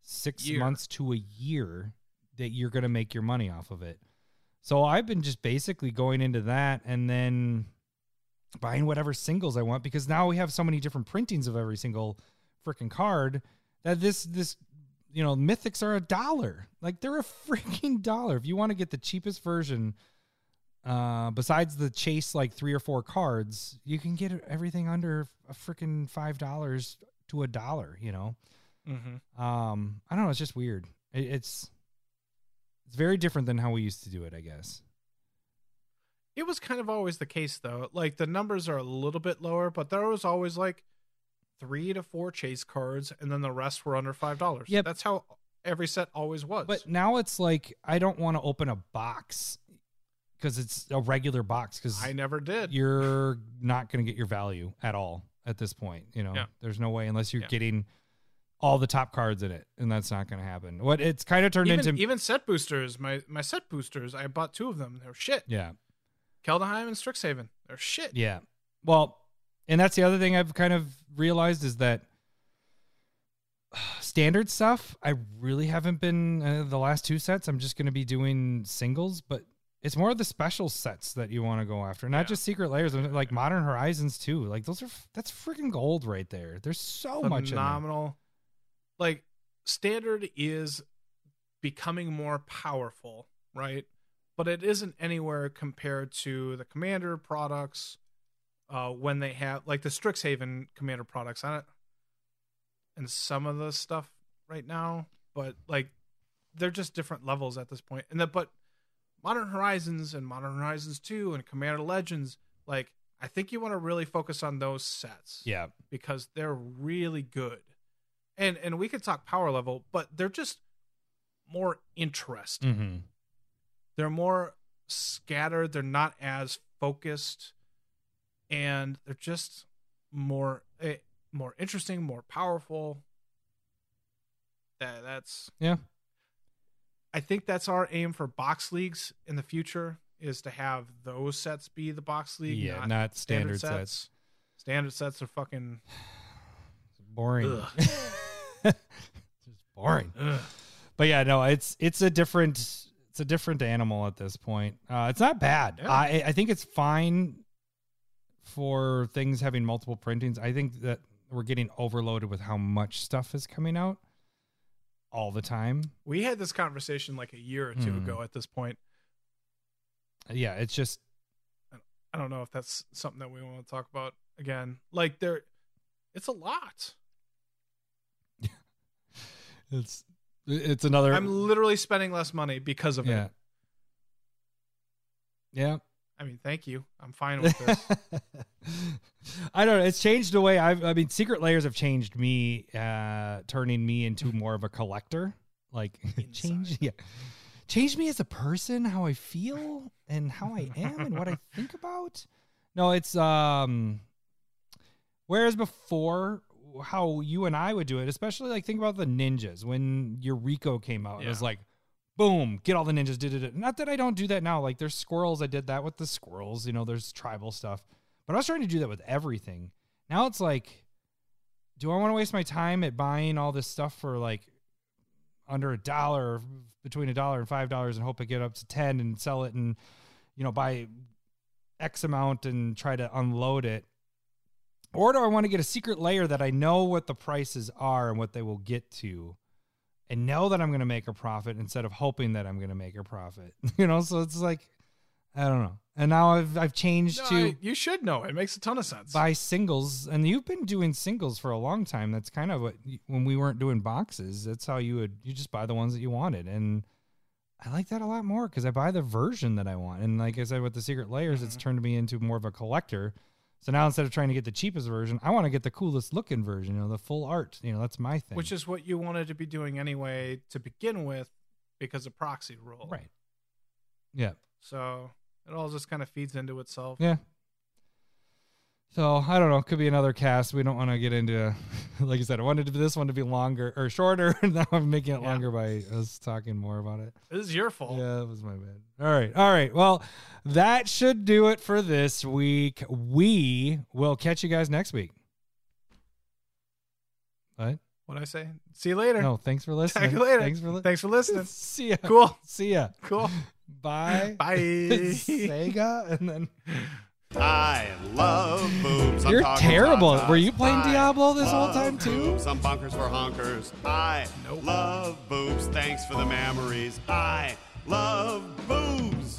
six Year. months to a year that you're going to make your money off of it. So I've been just basically going into that and then buying whatever singles I want because now we have so many different printings of every single freaking card that this this you know mythics are a dollar. Like they're a freaking dollar. If you want to get the cheapest version uh besides the chase like 3 or 4 cards, you can get everything under a freaking $5 to a dollar, you know. mm-hmm. Um, I don't know. It's just weird. It, it's it's very different than how we used to do it. I guess. It was kind of always the case though. Like the numbers are a little bit lower, but there was always like three to four chase cards, and then the rest were under five dollars. Yeah, that's how every set always was. But now it's like I don't want to open a box because it's a regular box because I never did. you're not going to get your value at all at this point. You know, Yeah. there's no way unless you're Yeah. getting all the top cards in it, and that's not going to happen. What it's kind of turned even, into, even set boosters, my my set boosters, I bought two of them. They're shit. yeah, Kaldheim and Strixhaven, they're shit. Yeah. Well, and that's the other thing I've kind of realized is that standard stuff, I really haven't been uh, the last two sets. I'm just going to be doing singles, but it's more of the special sets that you want to go after, not Yeah. just secret layers, like Modern Horizons too. Like those are that's freaking gold right there. There's so much in there. phenomenal. Like standard is becoming more powerful, right? But it isn't anywhere compared to the commander products. Uh, when they have like the Strixhaven commander products, on don't, and some of the stuff right now, but like they're just different levels at this point. And that, but Modern Horizons and Modern Horizons Two and Commander Legends, like I think you want to really focus on those sets Yeah. because they're really good. And and we could talk power level, but they're just more interesting. Mm-hmm. They're more scattered, they're not as focused and they're just more eh, more interesting, more powerful. That that's Yeah. I think that's our aim for box leagues in the future is to have those sets be the box league, Yeah. not, Not, standard, sets. Standard sets are fucking Boring. Just boring. ugh. But yeah, no, it's it's a different it's a different animal at this point. Uh, it's not bad. Yeah. I I think it's fine for things having multiple printings. I think that we're getting overloaded with how much stuff is coming out all the time. We had this conversation like a year or two Hmm. ago at this point. Yeah, it's just I don't know if that's something that we want to talk about again. Like there it's a lot. it's it's another I'm literally spending less money because of yeah. it. Yeah. I mean, thank you. I'm fine with this. I don't know. It's changed the way I've, I mean, secret layers have changed me, uh, turning me into more of a collector. Like, change, yeah, change me as a person, how I feel and how I am and what I think about. No, it's, um, whereas before, how you and I would do it, especially like think about the ninjas when Eureka came out. It was like, boom, get all the ninjas. Did it. Not that I don't do that now. Like there's squirrels. I did that with the squirrels. You know, there's tribal stuff. But I was trying to do that with everything. Now it's like, do I want to waste my time at buying all this stuff for like under a dollar, between a dollar and five dollars, and hope I get up to ten and sell it and you know buy X amount and try to unload it? Or do I want to get a secret layer that I know what the prices are and what they will get to? And know that I'm going to make a profit instead of hoping that I'm going to make a profit. You know, so it's like I don't know. And now I've I've changed No, to I- you should know. It makes a ton of sense. buy singles, and you've been doing singles for a long time. That's kind of what when we weren't doing boxes. That's how you would you just buy the ones that you wanted, and I like that a lot more because I buy the version that I want. And like I said, with the secret layers, it's mm-hmm. turned me into more of a collector. So now instead of trying to get the cheapest version, I want to get the coolest looking version. You know, the full art. You know, that's my thing. which is what you wanted to be doing anyway to begin with because of proxy rule. right. Yeah. So it all just kind of feeds into itself. Yeah. So I don't know. Could be another cast. We don't want to get into, like I said, I wanted this one to be longer or shorter. now I'm making it Yeah. longer by us talking more about it. This is your fault. Yeah, it was my bad. All right. All right. Well, that should do it for this week. We will catch you guys next week. What? What I say? See you later. No, thanks for listening. Talk you later. Thanks for, li- Thanks for listening. See ya. Cool. See ya. Cool. Bye. Bye. Sega. And then. I love boobs. I'm You're terrible. Were you playing I Diablo this whole time, too? Boobs. I'm bonkers for honkers. I Nope. love boobs. Thanks for the memories. I love boobs.